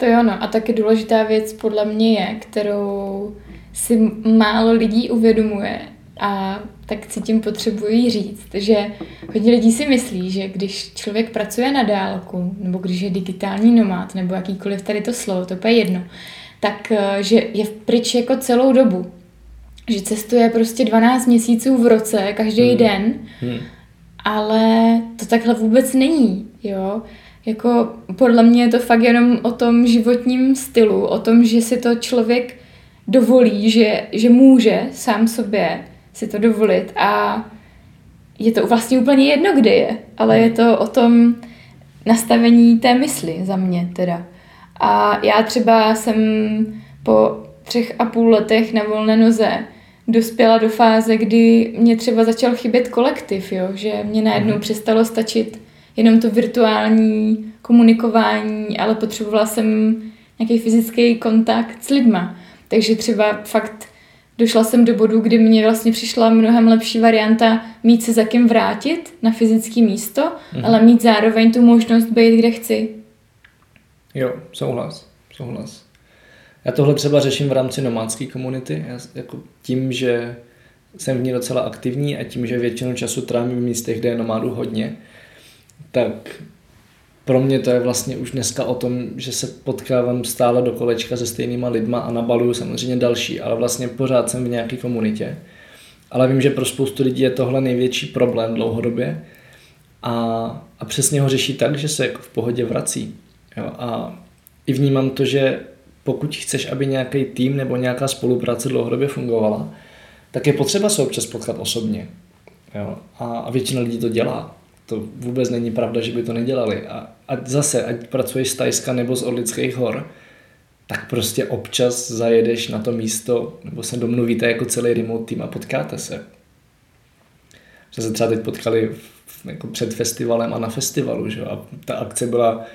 To jo, no. A taky důležitá věc podle mě je, kterou si málo lidí uvědomuje a tak si tím potřebují říct, že hodně lidí si myslí, že když člověk pracuje na dálku, nebo když je digitální nomád, nebo jakýkoliv tady to slovo, to je jedno, tak eh, že je v pryč jako celou dobu. Že cestuje prostě 12 měsíců v roce, každý hmm. den, hmm. ale to takhle vůbec není, jo. Jako podle mě je to fakt jenom o tom životním stylu, o tom, že si to člověk dovolí, že, že může sám sobě si to dovolit a je to vlastně úplně jedno, kde je, ale je to o tom nastavení té mysli za mě teda. A já třeba jsem po třech a půl letech na volné noze dospěla do fáze, kdy mě třeba začal chybět kolektiv, jo? že mě najednou mm. přestalo stačit jenom to virtuální komunikování, ale potřebovala jsem nějaký fyzický kontakt s lidma. Takže třeba fakt došla jsem do bodu, kdy mě vlastně přišla mnohem lepší varianta mít se za kým vrátit na fyzické místo, mm-hmm. ale mít zároveň tu možnost být, kde chci. Jo, souhlas, souhlas. Já tohle třeba řeším v rámci nomádské komunity, já, jako tím, že jsem v ní docela aktivní a tím, že většinu času trávím v místech, kde je nomádu hodně, tak pro mě to je vlastně už dneska o tom, že se potkávám stále do kolečka se stejnýma lidma a nabaluju samozřejmě další, ale vlastně pořád jsem v nějaké komunitě. Ale vím, že pro spoustu lidí je tohle největší problém dlouhodobě a, a přesně ho řeší tak, že se jako v pohodě vrací. Jo? A i vnímám to, že pokud chceš, aby nějaký tým nebo nějaká spolupráce dlouhodobě fungovala, tak je potřeba se občas potkat osobně. Jo? A, a většina lidí to dělá. To vůbec není pravda, že by to nedělali. A, a zase, ať pracuješ z Tajska nebo z Orlických hor, tak prostě občas zajedeš na to místo, nebo se domluvíte jako celý remote tým a potkáte se. Jsme se třeba teď potkali v, jako před festivalem a na festivalu, že? a ta akce byla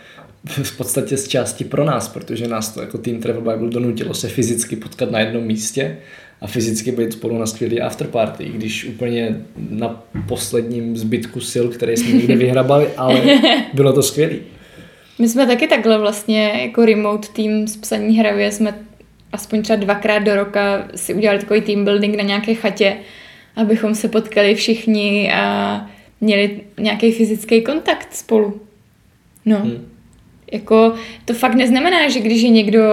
v podstatě z části pro nás, protože nás to jako Team Travel Bible donutilo se fyzicky potkat na jednom místě a fyzicky být spolu na skvělý afterparty, když úplně na posledním zbytku sil, které jsme někde vyhrabali, ale bylo to skvělý. My jsme taky takhle vlastně jako remote tým z psaní hravě jsme aspoň třeba dvakrát do roka si udělali takový team building na nějaké chatě, abychom se potkali všichni a měli nějaký fyzický kontakt spolu. No. Hmm. Jako, to fakt neznamená, že když je někdo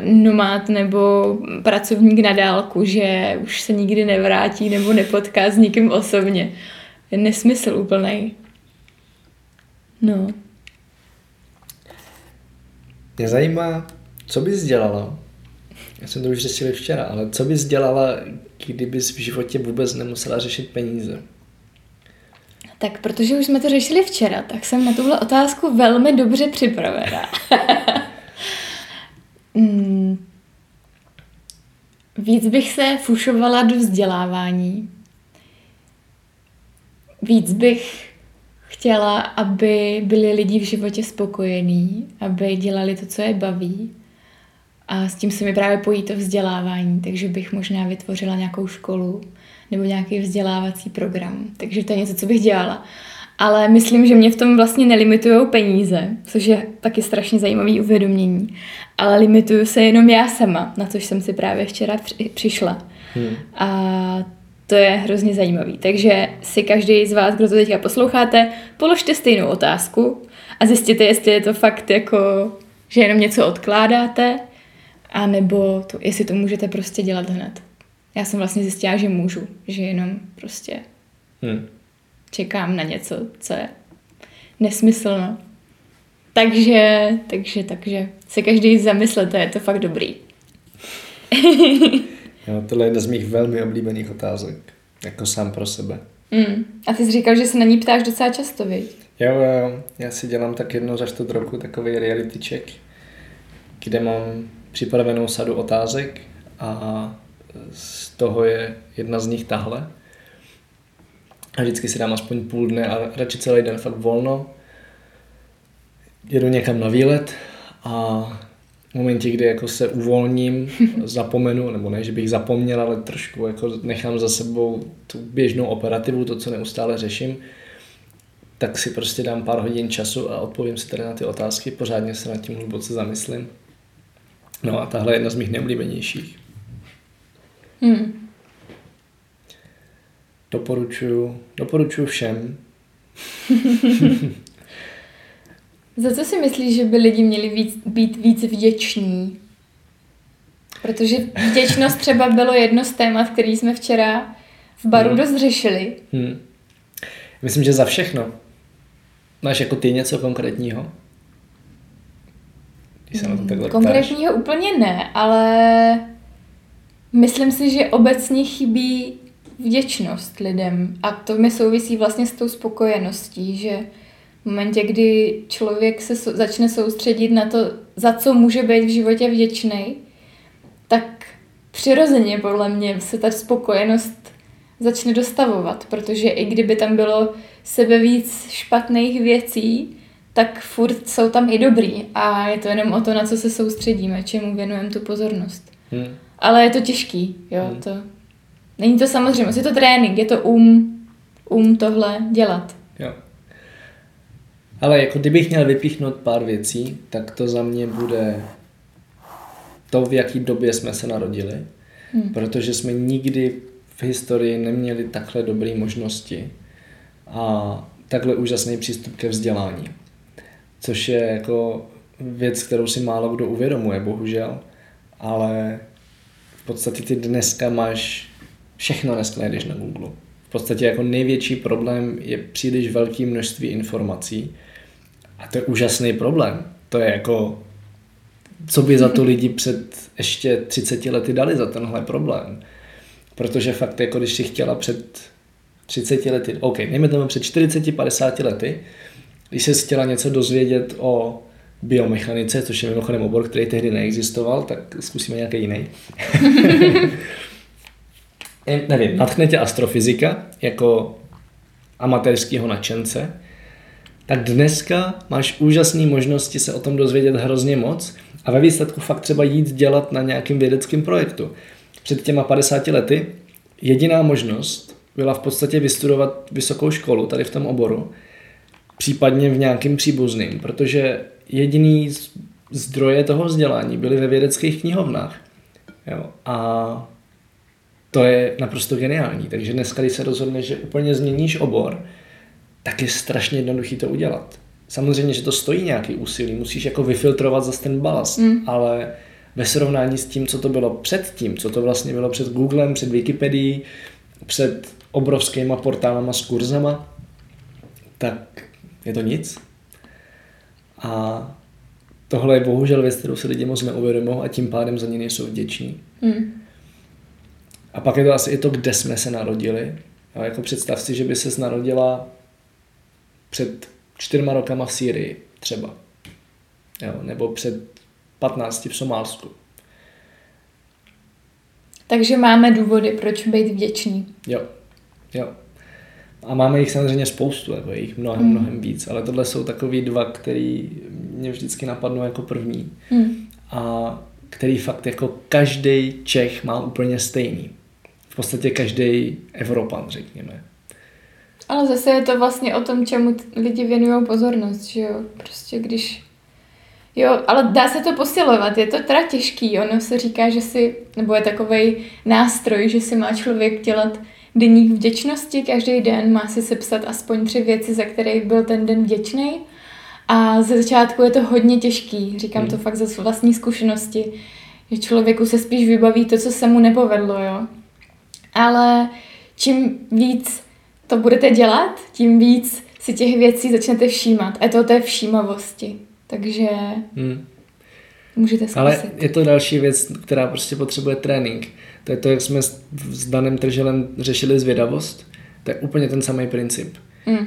nomád nebo pracovník na dálku, že už se nikdy nevrátí nebo nepotká s nikým osobně. Je nesmysl úplný. No. Mě zajímá, co bys dělala, já jsem to už řešil včera, ale co bys dělala, kdybys v životě vůbec nemusela řešit peníze? Tak protože už jsme to řešili včera, tak jsem na tuhle otázku velmi dobře připravená. hmm. Víc bych se fušovala do vzdělávání. Víc bych chtěla, aby byli lidi v životě spokojení, aby dělali to, co je baví. A s tím se mi právě pojí to vzdělávání, takže bych možná vytvořila nějakou školu, nebo nějaký vzdělávací program. Takže to je něco, co bych dělala. Ale myslím, že mě v tom vlastně nelimitují peníze, což je taky strašně zajímavý uvědomění. Ale limituju se jenom já sama, na což jsem si právě včera při- přišla. Hmm. A to je hrozně zajímavý. Takže si každý z vás, kdo to teďka posloucháte, položte stejnou otázku a zjistěte, jestli je to fakt jako, že jenom něco odkládáte, anebo to, jestli to můžete prostě dělat hned já jsem vlastně zjistila, že můžu, že jenom prostě hmm. čekám na něco, co je nesmyslno. Takže, takže, takže se každý zamyslete, je to fakt dobrý. jo, tohle je jedna z mých velmi oblíbených otázek, jako sám pro sebe. Mm. A ty jsi říkal, že se na ní ptáš docela často, viď? Jo, jo, já si dělám tak jedno za čtvrt roku takový reality check. kde mám připravenou sadu otázek a z toho je jedna z nich tahle. A vždycky si dám aspoň půl dne a radši celý den fakt volno. Jedu někam na výlet a v momentě, kdy jako se uvolním, zapomenu, nebo ne, že bych zapomněl, ale trošku jako nechám za sebou tu běžnou operativu, to, co neustále řeším, tak si prostě dám pár hodin času a odpovím si tady na ty otázky, pořádně se nad tím hluboce zamyslím. No a tahle je jedna z mých nejoblíbenějších. Hmm. Doporučuju, doporučuju všem. Za co si myslíš, že by lidi měli víc, být víc vděční? Protože vděčnost třeba bylo jedno z témat, který jsme včera v baru hmm. dost řešili. Hmm. Myslím, že za všechno. Máš jako ty něco konkrétního? Když se na to takhle Konkrétního ptáš. úplně ne, ale myslím si, že obecně chybí vděčnost lidem. A to mi souvisí vlastně s tou spokojeností, že v momentě, kdy člověk se so, začne soustředit na to, za co může být v životě vděčný, tak přirozeně podle mě se ta spokojenost začne dostavovat, protože i kdyby tam bylo sebe víc špatných věcí, tak furt jsou tam i dobrý a je to jenom o to, na co se soustředíme, čemu věnujeme tu pozornost. Hmm. Ale je to těžký, jo, hmm. to není to samozřejmě, je to trénink, je to um, um tohle dělat. Jo. Ale jako kdybych měl vypíchnout pár věcí, tak to za mě bude to, v jaký době jsme se narodili, hmm. protože jsme nikdy v historii neměli takhle dobré možnosti a takhle úžasný přístup ke vzdělání. Což je jako věc, kterou si málo kdo uvědomuje, bohužel. Ale v podstatě ty dneska máš všechno dneska najdeš na Google. V podstatě jako největší problém je příliš velké množství informací a to je úžasný problém. To je jako, co by za to lidi před ještě 30 lety dali za tenhle problém. Protože fakt jako když si chtěla před 30 lety, OK, nejme tomu před 40-50 lety, když se chtěla něco dozvědět o biomechanice, což je mimochodem obor, který tehdy neexistoval, tak zkusíme nějaký jiný. Nevím, natchne tě astrofyzika jako amatérského nadšence, tak dneska máš úžasné možnosti se o tom dozvědět hrozně moc a ve výsledku fakt třeba jít dělat na nějakém vědeckém projektu. Před těma 50 lety jediná možnost byla v podstatě vystudovat vysokou školu tady v tom oboru, případně v nějakém příbuzným, protože jediný zdroje toho vzdělání byly ve vědeckých knihovnách. Jo. A to je naprosto geniální. Takže dneska, když se rozhodneš, že úplně změníš obor, tak je strašně jednoduchý to udělat. Samozřejmě, že to stojí nějaký úsilí, musíš jako vyfiltrovat zase ten balast, mm. ale ve srovnání s tím, co to bylo předtím, co to vlastně bylo před Googlem, před Wikipedií, před obrovskýma portálama s kurzama, tak je to nic. A tohle je bohužel věc, kterou se lidi moc neuvědomují a tím pádem za ně nejsou vděční. Mm. A pak je to asi i to, kde jsme se narodili. A jako představ si, že by se narodila před čtyřma rokama v Sýrii třeba. Jo, nebo před 15 v Somálsku. Takže máme důvody, proč být vděční. Jo, jo. A máme jich samozřejmě spoustu, jako jich mnohem, mm. mnohem víc, ale tohle jsou takový dva, který mě vždycky napadnou jako první. Mm. A který fakt jako každý Čech má úplně stejný. V podstatě každý Evropan, řekněme. Ale zase je to vlastně o tom, čemu lidi věnují pozornost, že jo? Prostě když... Jo, ale dá se to posilovat, je to teda těžký, ono se říká, že si, nebo je takový nástroj, že si má člověk dělat deník vděčnosti, každý den má si sepsat aspoň tři věci, za které byl ten den vděčný. A ze začátku je to hodně těžký, říkám hmm. to fakt ze vlastní zkušenosti, že člověku se spíš vybaví to, co se mu nepovedlo, jo. Ale čím víc to budete dělat, tím víc si těch věcí začnete všímat. A to té všímavosti. Takže hmm. můžete zkusit. Ale je to další věc, která prostě potřebuje trénink. To je to, jak jsme s Danem Trželem řešili zvědavost. To je úplně ten samý princip. Hmm.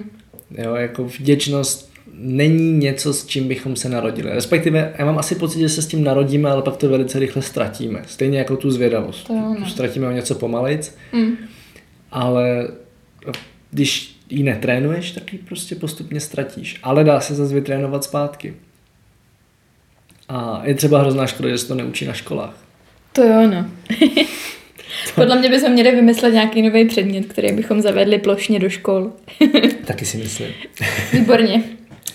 Jo, jako vděčnost není něco, s čím bychom se narodili. Respektive, já mám asi pocit, že se s tím narodíme, ale pak to velice rychle ztratíme. Stejně jako tu zvědavost. To jo, no. ztratíme o něco pomalejc, Mm. ale když ji netrénuješ, tak ji prostě postupně ztratíš. Ale dá se zase vytrénovat zpátky. A je třeba hrozná škoda, že se to neučí na školách. To jo, no. Podle mě bychom měli vymyslet nějaký nový předmět, který bychom zavedli plošně do škol. Taky si myslím. Výborně.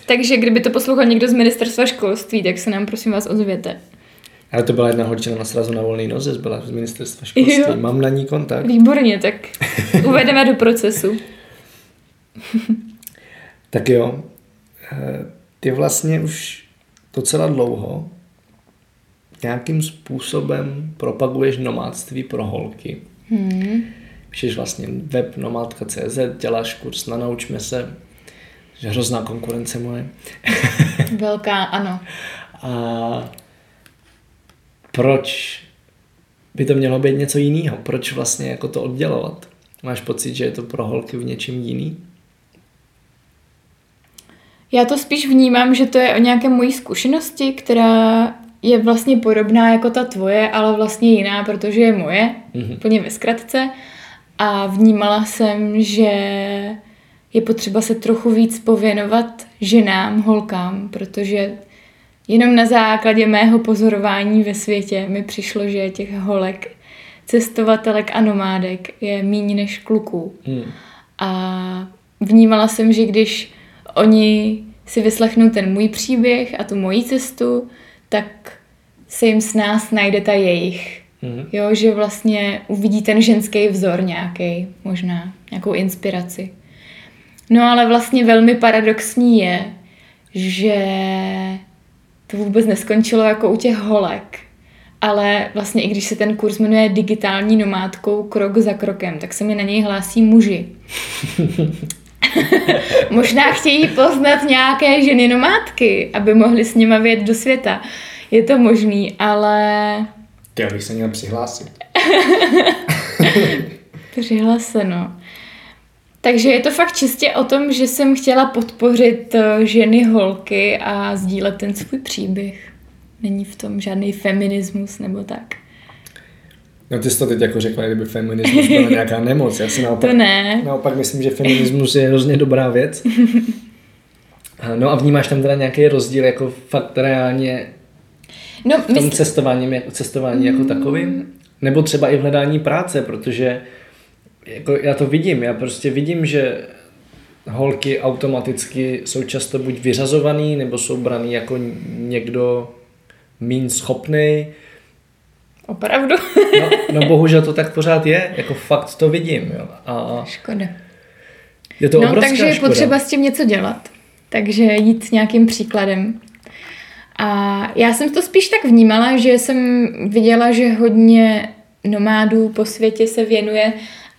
Takže kdyby to poslouchal někdo z ministerstva školství, tak se nám prosím vás ozvěte. Ale to byla jedna holčina na srazu na volný noze, byla z ministerstva školství. Jo. Mám na ní kontakt. Výborně, tak uvedeme do procesu. Tak jo, eh, ty vlastně už docela dlouho nějakým způsobem propaguješ nomádství pro holky. Hmm. Píšeš vlastně web nomádka.cz, děláš kurz na Naučme se, že hrozná konkurence moje. Velká, ano. A proč by to mělo být něco jiného? Proč vlastně jako to oddělovat? Máš pocit, že je to pro holky v něčem jiný? Já to spíš vnímám, že to je o nějaké mojí zkušenosti, která je vlastně podobná jako ta tvoje, ale vlastně jiná, protože je moje, Mhm. úplně ve zkratce. A vnímala jsem, že je potřeba se trochu víc pověnovat ženám, holkám, protože jenom na základě mého pozorování ve světě mi přišlo, že těch holek, cestovatelek a nomádek je méně než kluků. Hmm. A vnímala jsem, že když oni si vyslechnou ten můj příběh a tu moji cestu, tak se jim s nás najde ta jejich. Mhm. Jo, že vlastně uvidí ten ženský vzor nějaký, možná nějakou inspiraci. No ale vlastně velmi paradoxní je, že to vůbec neskončilo jako u těch holek. Ale vlastně i když se ten kurz jmenuje digitální nomádkou krok za krokem, tak se mi na něj hlásí muži. Možná chtějí poznat nějaké ženy nomádky, aby mohli s nima vyjet do světa. Je to možný, ale Já bych se měl přihlásit. Přihlaseno. Takže je to fakt čistě o tom, že jsem chtěla podpořit eh, ženy, holky a sdílet ten svůj příběh. Není v tom žádný feminismus nebo tak. No ty jsi to teď jako řekla, kdyby feminismus byla nějaká nemoc. Já si naopak, To ne. naopak myslím, že feminismus je hrozně dobrá věc. No a vnímáš tam teda nějaký rozdíl jako fakt reálně No, v tom mysl... cestování, jako, cestování jako takovým? Nebo třeba i v hledání práce, protože jako já to vidím, já prostě vidím, že holky automaticky jsou často buď vyřazovaný, nebo jsou braný jako někdo mín schopný. Opravdu? No, no bohužel to tak pořád je, jako fakt to vidím. Jo. A Škoda. je to no, obrovská takže je škoda. potřeba s tím něco dělat. Takže jít nějakým příkladem. A já jsem to spíš tak vnímala, že jsem viděla, že hodně nomádů po světě se věnuje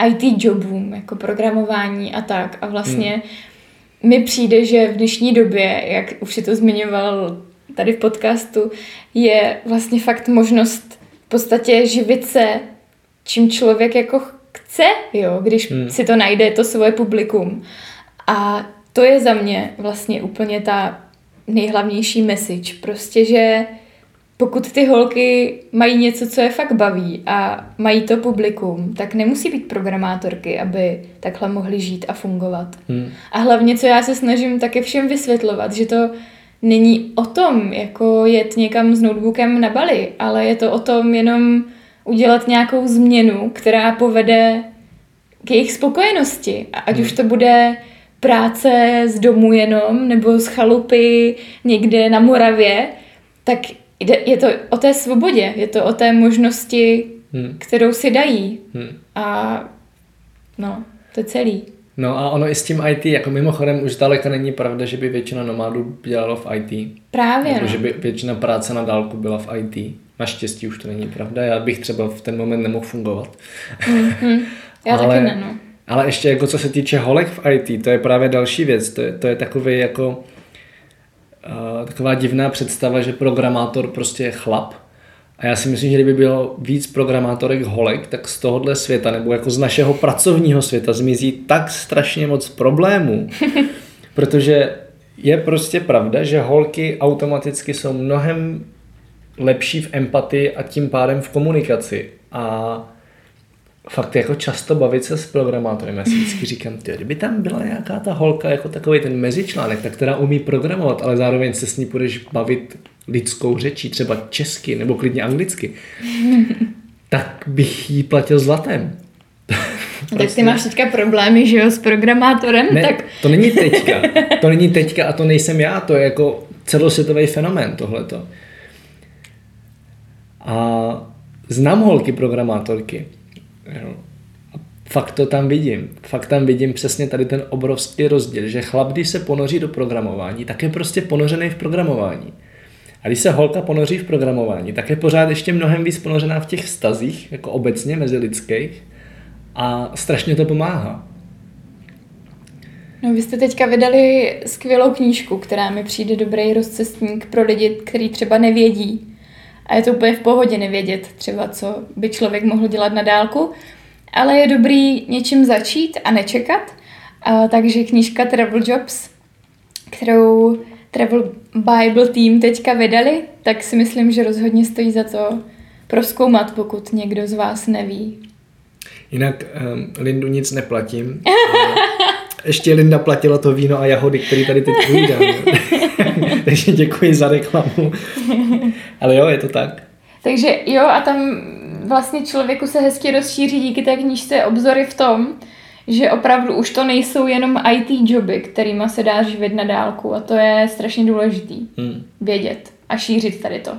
IT jobům, jako programování a tak. A vlastně hmm. mi přijde, že v dnešní době, jak už si to zmiňoval tady v podcastu, je vlastně fakt možnost podstatě živit se, čím člověk jako chce, jo, když Hmm. si to najde, to svoje publikum. A to je za mě vlastně úplně ta nejhlavnější message. Prostě, že pokud ty holky mají něco, co je fakt baví a mají to publikum, tak nemusí být programátorky, aby takhle mohly žít a fungovat. Hmm. A hlavně, co já se snažím také všem vysvětlovat, že to není o tom, jako jet někam s notebookem na Bali, ale je to o tom jenom udělat nějakou změnu, která povede k jejich spokojenosti. A ať Hmm. už to bude práce z domu jenom, nebo z chalupy někde na Moravě, tak jde, je to o té svobodě, je to o té možnosti, Hmm. kterou si dají. Hmm. A no, to je celý. No a ono i s tím IT, jako mimochodem už zdaleka není pravda, že by většina nomádů dělalo v IT. Právě, Nebo no. že by většina práce na dálku byla v IT. Naštěstí už to není pravda, já bych třeba v ten moment nemohl fungovat. Mhm. Já Ale- taky ne, no. Ale ještě jako co se týče holek v IT, to je právě další věc. To je, to je takový jako uh, taková divná představa, že programátor prostě je chlap. A já si myslím, že kdyby bylo víc programátorek holek, tak z tohohle světa, nebo jako z našeho pracovního světa zmizí tak strašně moc problémů. Protože je prostě pravda, že holky automaticky jsou mnohem lepší v empatii a tím pádem v komunikaci. A fakt jako často bavit se s programátorem. Já si vždycky říkám, ty, kdyby tam byla nějaká ta holka jako takový ten mezičlánek, tak která umí programovat, ale zároveň se s ní budeš bavit lidskou řečí, třeba česky nebo klidně anglicky, tak bych jí platil zlatem. prostě. Tak ty prostě. máš teďka problémy, že jo, s programátorem? Ne, tak... to není teďka. To není teďka a to nejsem já, to je jako celosvětový fenomén tohleto. A znám holky programátorky. A fakt to tam vidím. Fakt tam vidím přesně tady ten obrovský rozdíl, že chlap, když se ponoří do programování, tak je prostě ponořený v programování. A když se holka ponoří v programování, tak je pořád ještě mnohem víc ponořená v těch vztazích, jako obecně mezi lidských a strašně to pomáhá. No, vy jste teďka vydali skvělou knížku, která mi přijde dobrý rozcestník pro lidi, kteří třeba nevědí. A je to úplně v pohodě nevědět třeba, co by člověk mohl dělat na dálku. Ale je dobrý něčím začít a nečekat. A, takže knížka Travel Jobs, kterou Travel Bible Team teďka vydali, tak si myslím, že rozhodně stojí za to proskoumat, pokud někdo z vás neví. Jinak um, Lindu nic neplatím. Ještě Linda platila to víno a jahody, který tady teď ujídám. Takže děkuji za reklamu. Ale jo, je to tak. Takže jo, a tam vlastně člověku se hezky rozšíří díky té knížce obzory v tom, že opravdu už to nejsou jenom IT joby, kterýma se dá živit na dálku a to je strašně důležitý hmm. vědět a šířit tady to.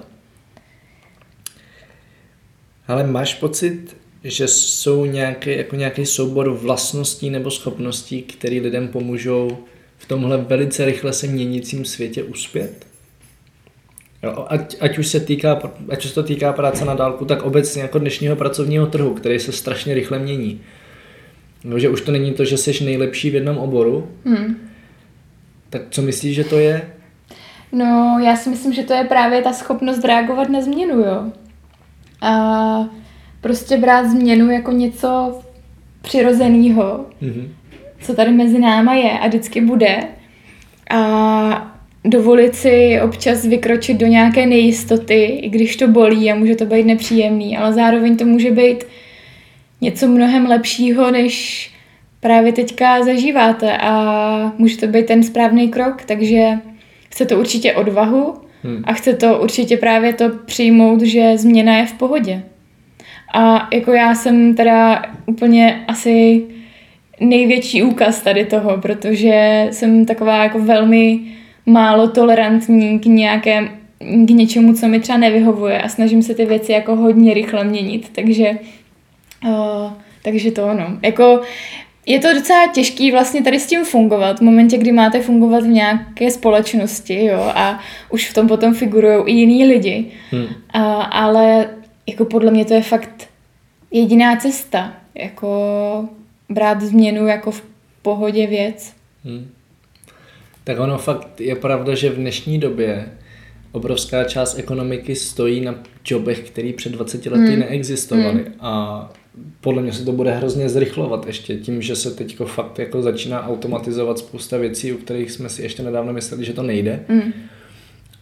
Ale máš pocit, že jsou nějaký, jako nějaký soubor vlastností nebo schopností, které lidem pomůžou v tomhle velice rychle se měnícím světě uspět? Jo, ať, ať, už se týká, ať už se to týká práce na dálku, tak obecně jako dnešního pracovního trhu, který se strašně rychle mění. No, že už to není to, že jsi nejlepší v jednom oboru. Hmm. Tak co myslíš, že to je? No, já si myslím, že to je právě ta schopnost reagovat na změnu, jo. A prostě brát změnu jako něco přirozeného, mm-hmm. co tady mezi náma je a vždycky bude. A dovolit si občas vykročit do nějaké nejistoty, i když to bolí a může to být nepříjemný, ale zároveň to může být něco mnohem lepšího, než právě teďka zažíváte a může to být ten správný krok, takže chce to určitě odvahu hmm. a chce to určitě právě to přijmout, že změna je v pohodě. A jako já jsem teda úplně asi největší úkaz tady toho, protože jsem taková jako velmi málo tolerantní k nějaké, k něčemu, co mi třeba nevyhovuje a snažím se ty věci jako hodně rychle měnit, takže uh, takže to ono. Jako je to docela těžký vlastně tady s tím fungovat, v momentě, kdy máte fungovat v nějaké společnosti, jo, a už v tom potom figurují i jiní lidi. Hmm. A, ale jako podle mě to je fakt jediná cesta, jako brát změnu jako v pohodě věc. Hmm. Tak ono fakt je pravda, že v dnešní době obrovská část ekonomiky stojí na jobech, které před 20 lety hmm. neexistovaly. Hmm. A podle mě se to bude hrozně zrychlovat ještě tím, že se teď fakt jako začíná automatizovat spousta věcí, u kterých jsme si ještě nedávno mysleli, že to nejde. Hmm.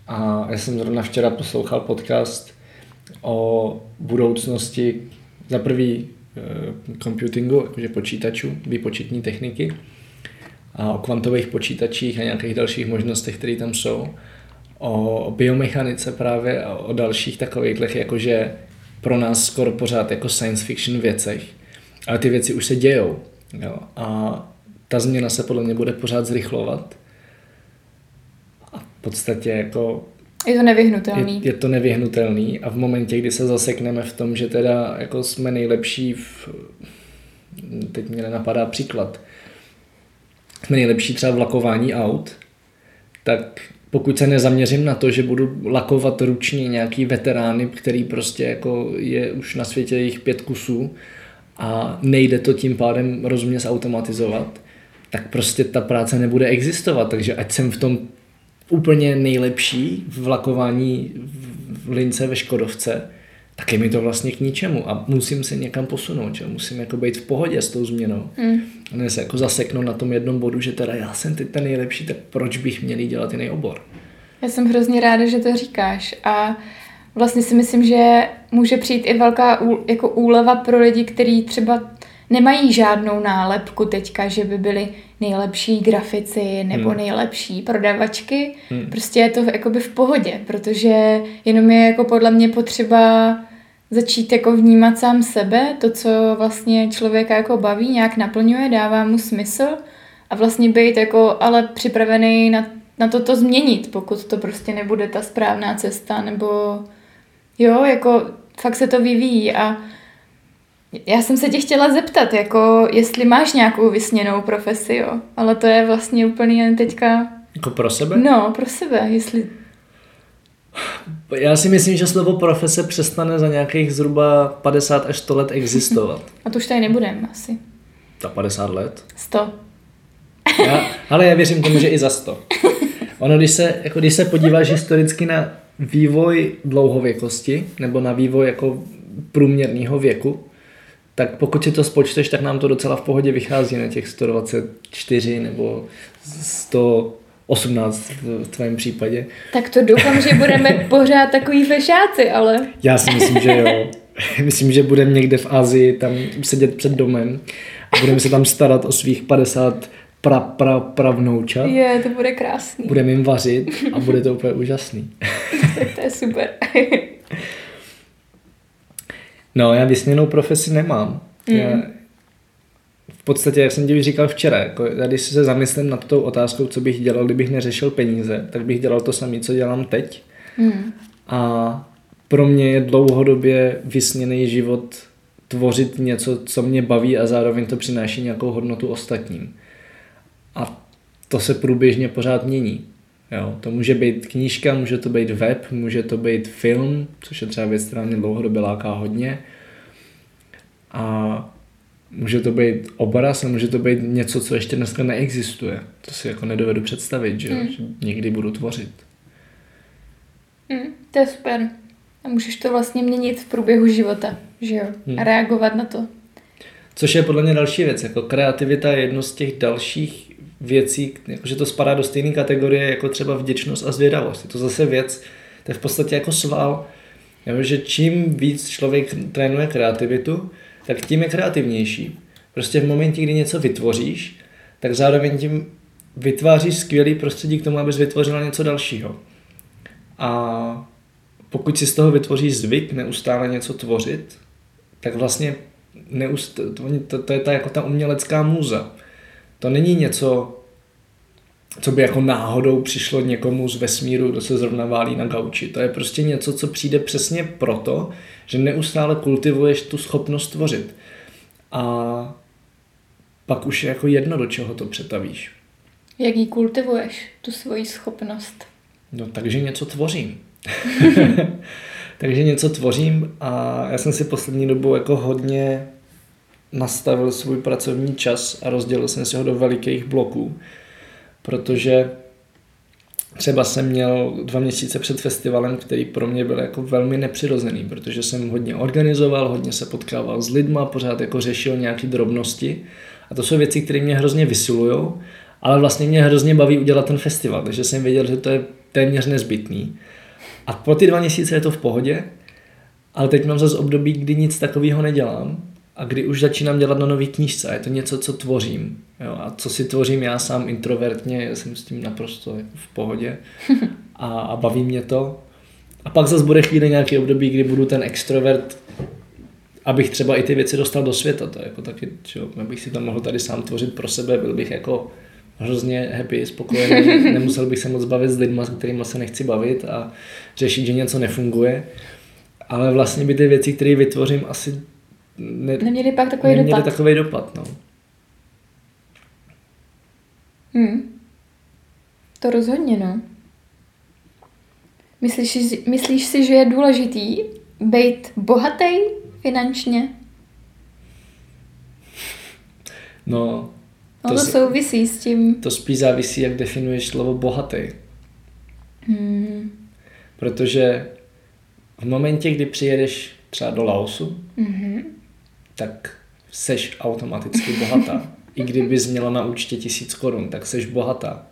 A já jsem zrovna včera poslouchal podcast o budoucnosti za prvý eh, computingu, jakože počítačů, výpočetní techniky a o kvantových počítačích a nějakých dalších možnostech, které tam jsou, o biomechanice právě a o dalších takových, jakože pro nás skoro pořád jako science fiction věcech. Ale ty věci už se dějou. Jo? A ta změna se podle mě bude pořád zrychlovat. A v podstatě jako je to nevyhnutelný. Je, je to nevyhnutelný a v momentě, kdy se zasekneme v tom, že teda jako jsme nejlepší v... Teď mě nenapadá příklad jsme nejlepší třeba v lakování aut, tak pokud se nezaměřím na to, že budu lakovat ručně nějaký veterány, který prostě jako je už na světě jich pět kusů a nejde to tím pádem rozumně zautomatizovat, tak prostě ta práce nebude existovat. Takže ať jsem v tom úplně nejlepší v lakování v lince ve Škodovce, tak je mi to vlastně k ničemu a musím se někam posunout, že? musím jako být v pohodě s tou změnou. Mm. A ne se jako zaseknout na tom jednom bodu, že teda já jsem teď ten nejlepší, tak proč bych měl dělat jiný obor? Já jsem hrozně ráda, že to říkáš a vlastně si myslím, že může přijít i velká ú, jako úleva pro lidi, kteří třeba nemají žádnou nálepku teďka, že by byli nejlepší grafici nebo hmm. nejlepší prodavačky. Hmm. Prostě je to jakoby v pohodě, protože jenom je jako podle mě potřeba začít jako vnímat sám sebe, to, co vlastně člověka jako baví, nějak naplňuje, dává mu smysl a vlastně být jako ale připravený na, na to to změnit, pokud to prostě nebude ta správná cesta, nebo jo, jako fakt se to vyvíjí a já jsem se tě chtěla zeptat, jako jestli máš nějakou vysněnou profesi, jo, ale to je vlastně úplně jen teďka... Jako pro sebe? No, pro sebe, jestli... Já si myslím, že slovo profese přestane za nějakých zhruba 50 až 100 let existovat. A to už tady nebudeme asi. Za 50 let? 100. Já, ale já věřím tomu, že i za 100. Ono, když se, jako když se podíváš historicky na vývoj dlouhověkosti, nebo na vývoj jako průměrného věku, tak pokud si to spočteš, tak nám to docela v pohodě vychází na těch 124 nebo 118 v tvém případě. Tak to doufám, že budeme pořád takový fešáci, ale... Já si myslím, že jo. Myslím, že budeme někde v Asii tam sedět před domem a budeme se tam starat o svých 50 pra, pra, pravnoučat. Je, to bude krásný. Budeme jim vařit a bude to úplně úžasný. tak to je super. No, já vysněnou profesi nemám. Mm. Já, v podstatě, jak jsem ti říkal včera, jako, když se zamyslím nad tou otázkou, co bych dělal, kdybych neřešil peníze, tak bych dělal to samé, co dělám teď. Mm. A pro mě je dlouhodobě vysněný život tvořit něco, co mě baví a zároveň to přináší nějakou hodnotu ostatním. A to se průběžně pořád mění. Jo, to může být knížka, může to být web, může to být film, což je třeba věc, která mě dlouhodobě láká hodně. A může to být obraz a může to být něco, co ještě dneska neexistuje. To si jako nedovedu představit, že, mm. že někdy budu tvořit. Mm, to je super. A můžeš to vlastně měnit v průběhu života, že jo? Mm. A reagovat na to. Což je podle mě další věc. Jako kreativita je jedno z těch dalších věcí, jakože to spadá do stejné kategorie jako třeba vděčnost a zvědavost. Je to zase věc, to je v podstatě jako sval, že čím víc člověk trénuje kreativitu, tak tím je kreativnější. Prostě v momentě, kdy něco vytvoříš, tak zároveň tím vytváříš skvělý prostředí k tomu, abys vytvořila něco dalšího. A pokud si z toho vytvoříš zvyk neustále něco tvořit, tak vlastně neust- to, to, to je ta, jako ta umělecká můza. To není něco, co by jako náhodou přišlo někomu z vesmíru, kdo se zrovna válí na gauči. To je prostě něco, co přijde přesně proto, že neustále kultivuješ tu schopnost tvořit. A pak už je jako jedno, do čeho to přetavíš. Jak ji kultivuješ, tu svoji schopnost? No, takže něco tvořím. takže něco tvořím a já jsem si poslední dobou jako hodně nastavil svůj pracovní čas a rozdělil jsem si ho do velikých bloků, protože třeba jsem měl dva měsíce před festivalem, který pro mě byl jako velmi nepřirozený, protože jsem hodně organizoval, hodně se potkával s lidma, pořád jako řešil nějaké drobnosti a to jsou věci, které mě hrozně vysilují, ale vlastně mě hrozně baví udělat ten festival, takže jsem věděl, že to je téměř nezbytný. A po ty dva měsíce je to v pohodě, ale teď mám zase období, kdy nic takového nedělám a kdy už začínám dělat na nový knížce a je to něco, co tvořím. Jo, a co si tvořím já sám introvertně, jsem s tím naprosto v pohodě a, a baví mě to. A pak zase bude chvíli nějaký období, kdy budu ten extrovert, abych třeba i ty věci dostal do světa. To jako taky, čo, abych si tam mohl tady sám tvořit pro sebe, byl bych jako hrozně happy, spokojený, nemusel bych se moc bavit s lidmi, s kterými se nechci bavit a řešit, že něco nefunguje. Ale vlastně by ty věci, které vytvořím, asi ne, neměli pak takový neměli dopad. takový dopad, no. Hmm. To rozhodně, no. Myslíš, myslíš si, že je důležitý být bohatý finančně? No, to, no to souvisí s tím. To spíš závisí, jak definuješ slovo bohatý. Hmm. Protože v momentě, kdy přijedeš třeba do Laosu, Mhm. Tak seš automaticky bohatá. I kdybys měla na účtě tisíc korun, tak seš bohatá.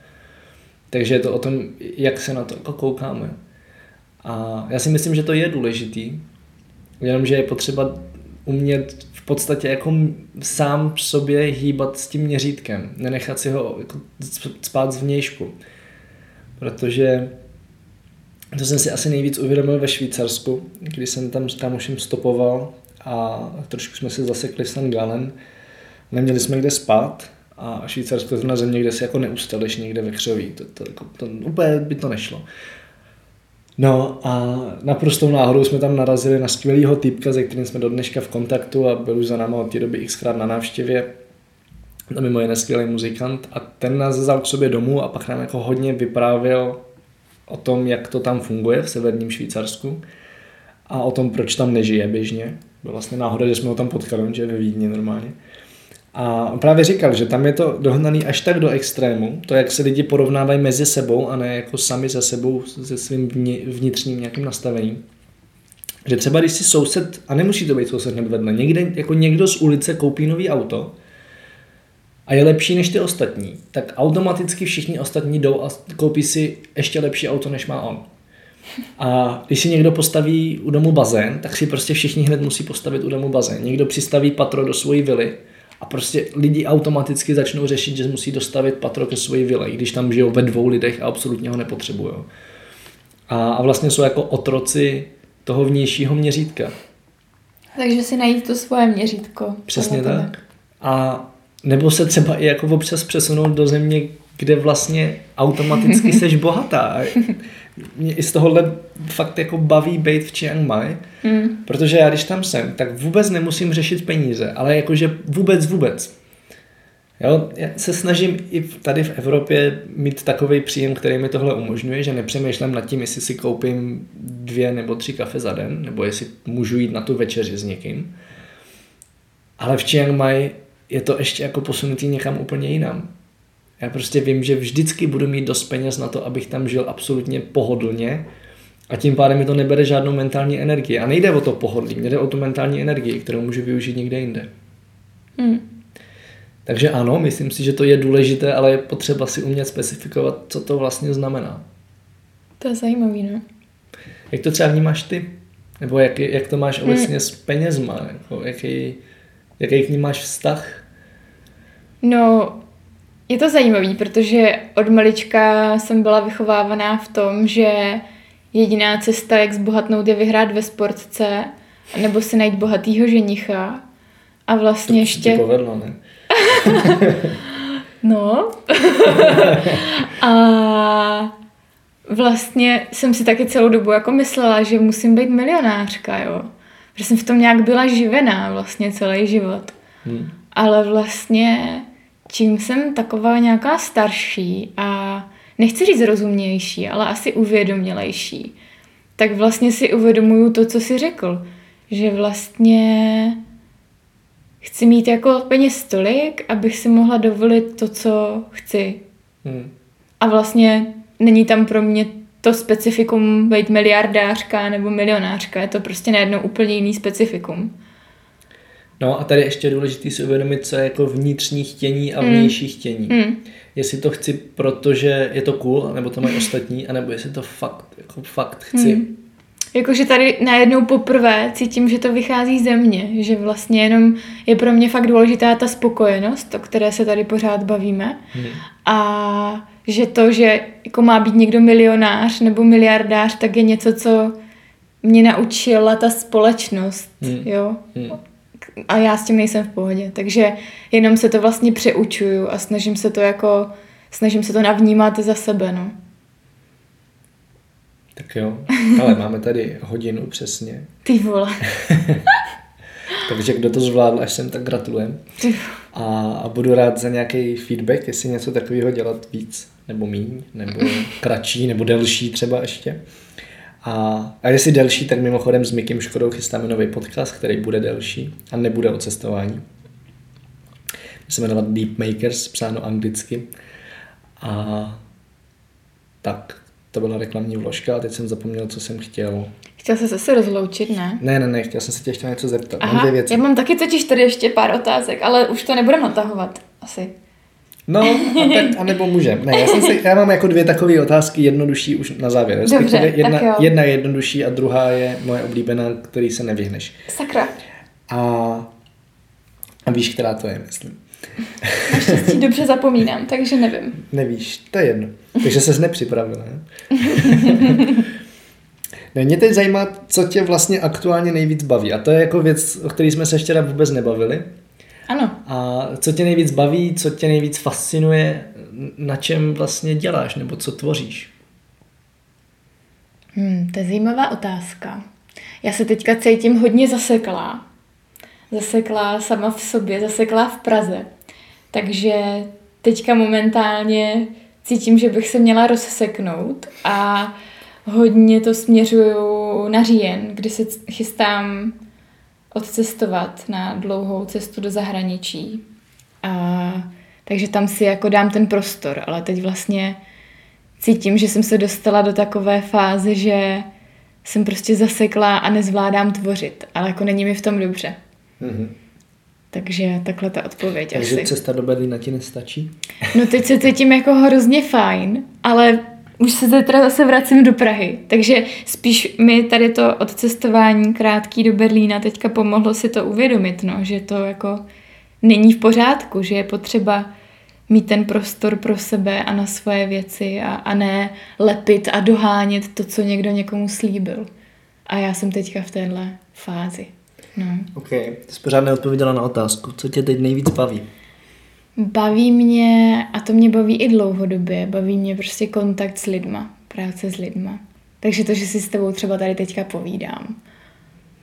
Takže je to o tom, jak se na to jako koukáme. A já si myslím, že to je důležitý, jenomže je potřeba umět v podstatě jako sám sobě hýbat s tím měřítkem, nenechat si ho jako spát zvnějšku. Protože to jsem si asi nejvíc uvědomil ve Švýcarsku, když jsem tam s kámošem stopoval a trošku jsme se zasekli v St. Gallen. Neměli jsme kde spát a Švýcarsko je na země, kde si jako neustaleš někde ve křoví. To, to, to, to, úplně by to nešlo. No a naprostou náhodou jsme tam narazili na skvělého týpka, se kterým jsme do dneška v kontaktu a byl už za náma od té doby xkrát na návštěvě. To mimo jiné skvělý muzikant a ten nás vzal k sobě domů a pak nám jako hodně vyprávěl o tom, jak to tam funguje v severním Švýcarsku a o tom, proč tam nežije běžně. Bylo vlastně náhoda, že jsme ho tam potkali, že je ve Vídni normálně. A on právě říkal, že tam je to dohnaný až tak do extrému, to, jak se lidi porovnávají mezi sebou a ne jako sami se sebou, se svým vnitřním nějakým nastavením. Že třeba když si soused, a nemusí to být soused hned vedle, někde, jako někdo z ulice koupí nový auto a je lepší než ty ostatní, tak automaticky všichni ostatní jdou a koupí si ještě lepší auto, než má on. A když si někdo postaví u domu bazén, tak si prostě všichni hned musí postavit u domu bazén. Někdo přistaví patro do svojí vily a prostě lidi automaticky začnou řešit, že musí dostavit patro ke svoji vile, když tam žijou ve dvou lidech a absolutně ho nepotřebují. A, a vlastně jsou jako otroci toho vnějšího měřítka. Takže si najít to svoje měřítko. Přesně tak. A nebo se třeba i jako občas přesunout do země, kde vlastně automaticky seš bohatá. Mě i z tohohle fakt jako baví být v Chiang Mai, mm. protože já když tam jsem, tak vůbec nemusím řešit peníze, ale jakože vůbec, vůbec. Jo, já se snažím i tady v Evropě mít takový příjem, který mi tohle umožňuje, že nepřemýšlím nad tím, jestli si koupím dvě nebo tři kafe za den, nebo jestli můžu jít na tu večeři s někým. Ale v Chiang Mai je to ještě jako posunutý někam úplně jinam. Já prostě vím, že vždycky budu mít dost peněz na to, abych tam žil absolutně pohodlně a tím pádem mi to nebere žádnou mentální energii. A nejde o to pohodlí, jde o tu mentální energii, kterou můžu využít někde jinde. Hmm. Takže ano, myslím si, že to je důležité, ale je potřeba si umět specifikovat, co to vlastně znamená. To je zajímavý, no. Jak to třeba vnímáš ty? Nebo jak, jak to máš obecně hmm. s penězma? Jako jaký, jaký k ním máš vztah? No, je to zajímavý, protože od malička jsem byla vychovávaná v tom, že jediná cesta, jak zbohatnout, je vyhrát ve sportce, nebo si najít bohatýho ženicha. A vlastně to ještě... To povedlo, ne? no. a vlastně jsem si taky celou dobu jako myslela, že musím být milionářka, jo. Že jsem v tom nějak byla živená vlastně celý život. Hmm. Ale vlastně čím jsem taková nějaká starší a nechci říct rozumnější, ale asi uvědomělejší, tak vlastně si uvědomuju to, co si řekl. Že vlastně chci mít jako peněz tolik, abych si mohla dovolit to, co chci. Hmm. A vlastně není tam pro mě to specifikum být miliardářka nebo milionářka. Je to prostě najednou úplně jiný specifikum. No a tady ještě je důležité si uvědomit, co je jako vnitřní chtění a hmm. vnější mm. chtění. Mm. Jestli to chci, protože je to cool, nebo to mají ostatní, anebo jestli to fakt, jako fakt chci. Mm. Jakože tady najednou poprvé cítím, že to vychází ze mě, že vlastně jenom je pro mě fakt důležitá ta spokojenost, o které se tady pořád bavíme. Hmm. A že to, že jako má být někdo milionář nebo miliardář, tak je něco, co mě naučila ta společnost, hmm. jo. Hmm a já s tím nejsem v pohodě. Takže jenom se to vlastně přeučuju a snažím se to jako, snažím se to navnímat za sebe, no. Tak jo, ale máme tady hodinu přesně. Ty vole. Takže kdo to zvládl až sem, tak gratulujem. A, a budu rád za nějaký feedback, jestli něco takového dělat víc, nebo míň, nebo kratší, nebo delší třeba ještě. A, a jestli delší, tak mimochodem s Mikim Škodou chystáme nový podcast, který bude delší a nebude o cestování. Bude se jmenovat Deep Makers, psáno anglicky. A tak to byla reklamní vložka a teď jsem zapomněl, co jsem chtěl. Chtěl se zase rozloučit, ne? Ne, ne, ne, chtěl jsem se tě ještě něco zeptat. Aha, Mám dvě věci. já mám taky totiž tady ještě pár otázek, ale už to nebudeme natahovat, asi. No, a tak, anebo můžem. Ne, já, jsem se, já mám jako dvě takové otázky jednodušší už na závěr. Dobře, Respektive tak jedna, jo. jedna je jednodušší a druhá je moje oblíbená, který se nevyhneš. Sakra, A, a víš, která to je, myslím. naštěstí dobře zapomínám, takže nevím. Nevíš, to je jedno. Takže ses nepřipravila. Ne? ne, mě teď zajímá, co tě vlastně aktuálně nejvíc baví. A to je jako věc, o které jsme se včera vůbec nebavili. Ano, A co tě nejvíc baví, co tě nejvíc fascinuje, na čem vlastně děláš nebo co tvoříš? hmm, to je zajímavá otázka. Já se teďka cítím hodně zaseklá. Zaseklá sama v sobě, zaseklá v Praze. Takže teďka momentálně cítím, že bych se měla rozseknout a hodně to směřuju na říjen, kdy se chystám odcestovat na dlouhou cestu do zahraničí. A, takže tam si jako dám ten prostor, ale teď vlastně cítím, že jsem se dostala do takové fáze, že jsem prostě zaseklá a nezvládám tvořit, ale jako není mi v tom dobře. Mhm. Takže takhle ta odpověď Takže asi. cesta do Berlína ti nestačí? No teď se cítím jako hrozně fajn, ale už se teda zase vracím do Prahy, takže spíš mi tady to odcestování krátký do Berlína teďka pomohlo si to uvědomit, no, že to jako není v pořádku, že je potřeba mít ten prostor pro sebe a na svoje věci a, a ne lepit a dohánět to, co někdo někomu slíbil. A já jsem teďka v téhle fázi. No. OK, jsi pořád neodpověděla na otázku. Co tě teď nejvíc baví? Baví mě, a to mě baví i dlouhodobě, baví mě prostě kontakt s lidma, práce s lidma. Takže to, že si s tebou třeba tady teďka povídám.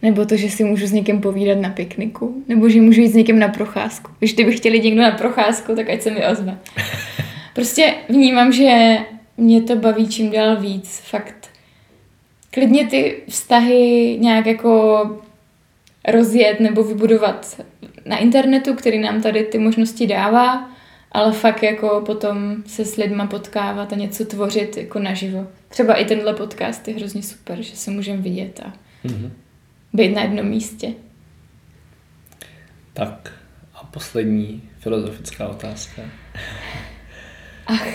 Nebo to, že si můžu s někým povídat na pikniku. Nebo že můžu jít s někým na procházku. Když kdyby chtěli někdo na procházku, tak ať se mi ozve. Prostě vnímám, že mě to baví čím dál víc. Fakt klidně ty vztahy nějak jako rozjet nebo vybudovat na internetu, který nám tady ty možnosti dává, ale fakt jako potom se s lidma potkávat a něco tvořit jako naživo. Třeba i tenhle podcast je hrozně super, že se můžeme vidět a Mhm. být na jednom místě. Tak a poslední filozofická otázka. Ach,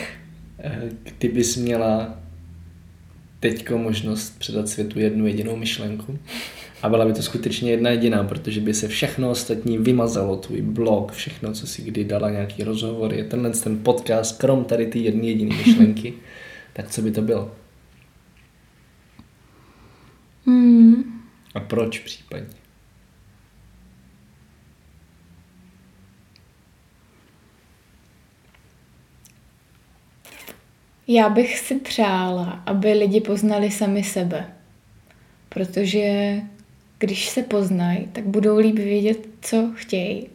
Kdybys měla teďko možnost předat světu jednu jedinou myšlenku a byla by to skutečně jedna jediná, protože by se všechno ostatní vymazalo, tvůj blog, všechno, co si kdy dala, nějaký rozhovory, tenhle ten podcast, krom tady ty jedné jediné myšlenky, tak co by to bylo? hmm. A proč případně? Já bych si přála, aby lidi poznali sami sebe. Protože když se poznají, tak budou líp vědět, co chtějí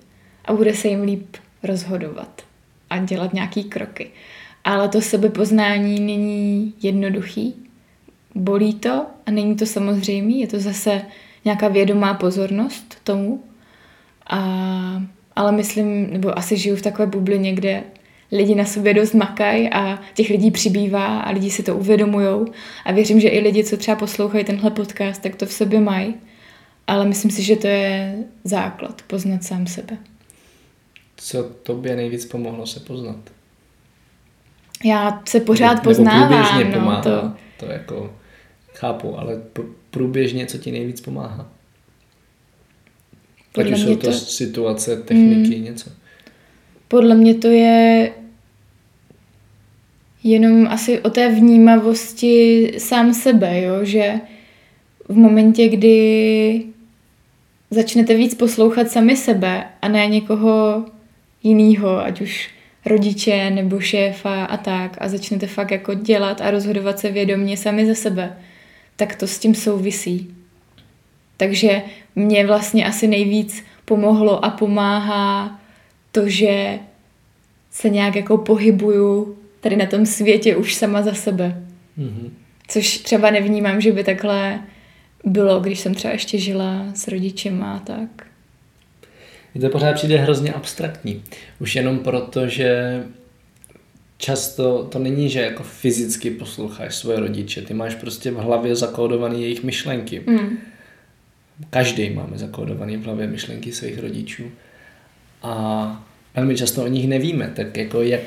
a bude se jim líp rozhodovat a dělat nějaký kroky. Ale to sebepoznání není jednoduchý. Bolí to a není to samozřejmé, je to zase nějaká vědomá pozornost tomu. A, ale myslím, nebo asi žiju v takové bublině, kde lidi na sobě dost makají a těch lidí přibývá a lidi si to uvědomujou a věřím, že i lidi, co třeba poslouchají tenhle podcast, tak to v sobě mají. Ale myslím si, že to je základ, poznat sám sebe. Co tobě nejvíc pomohlo se poznat? Já se pořád Nebo poznávám. průběžně No, pomáhá. to, to jako chápu, ale pr- průběžně co ti nejvíc pomáhá? Ať Podle už jsou to, to- situace, techniky, něco. podle mě to je jenom asi o té vnímavosti sám sebe, jo? že v momentě, kdy začnete víc poslouchat sami sebe a ne někoho jiného, ať už rodiče nebo šéfa a tak a začnete fakt jako dělat a rozhodovat se vědomě sami za sebe, tak to s tím souvisí. Takže mě vlastně asi nejvíc pomohlo a pomáhá to, že se nějak jako pohybuju tady na tom světě už sama za sebe. Mhm. Což třeba nevnímám, že by takhle bylo, když jsem třeba ještě žila s rodičema a tak. Mně to pořád přijde hrozně abstraktní. Už jenom proto, že často to není, že jako fyzicky posloucháš svoje rodiče, ty máš prostě v hlavě zakódované jejich myšlenky. Mm. Každý máme zakódované v hlavě myšlenky svých rodičů. A velmi často o nich nevíme, tak jako jak...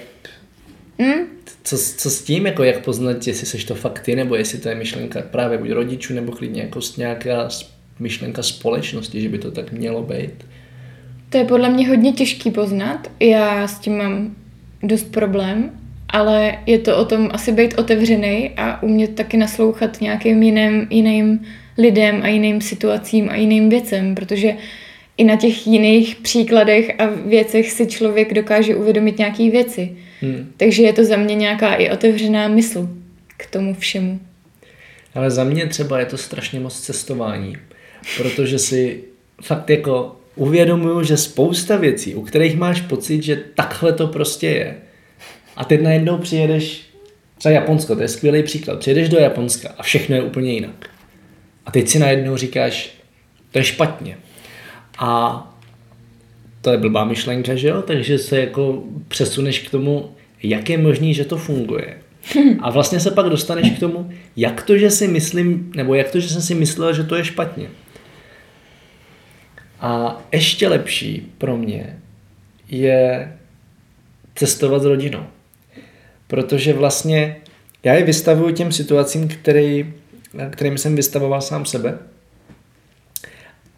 Mm. Co, co s tím, jako jak poznat, jestli seš to fakt ty, nebo jestli to je myšlenka právě buď rodičů, nebo klidně jako nějaká myšlenka společnosti, že by to tak mělo být? To je podle mě hodně těžký poznat. Já s tím mám dost problém, ale je to o tom asi být otevřený a umět taky naslouchat nějakým jiným, jiným lidem a jiným situacím a jiným věcem, protože i na těch jiných příkladech a věcech si člověk dokáže uvědomit nějaké věci. Hmm. Takže je to za mě nějaká i otevřená mysl k tomu všemu. Ale za mě třeba je to strašně moc cestování, protože si fakt jako uvědomuju, že spousta věcí, u kterých máš pocit, že takhle to prostě je, a teď najednou přijedeš, třeba Japonsko, to je skvělý příklad, přijedeš do Japonska a všechno je úplně jinak. A teď si najednou říkáš, to je špatně. A to je blbá myšlenka, že jo? Takže se jako přesuneš k tomu, jak je možný, že to funguje. A vlastně se pak dostaneš k tomu, jak to, že si myslím, nebo jak to, že jsem si myslel, že to je špatně. A ještě lepší pro mě je cestovat s rodinou. Protože vlastně já je vystavuju těm situacím, který, kterým jsem vystavoval sám sebe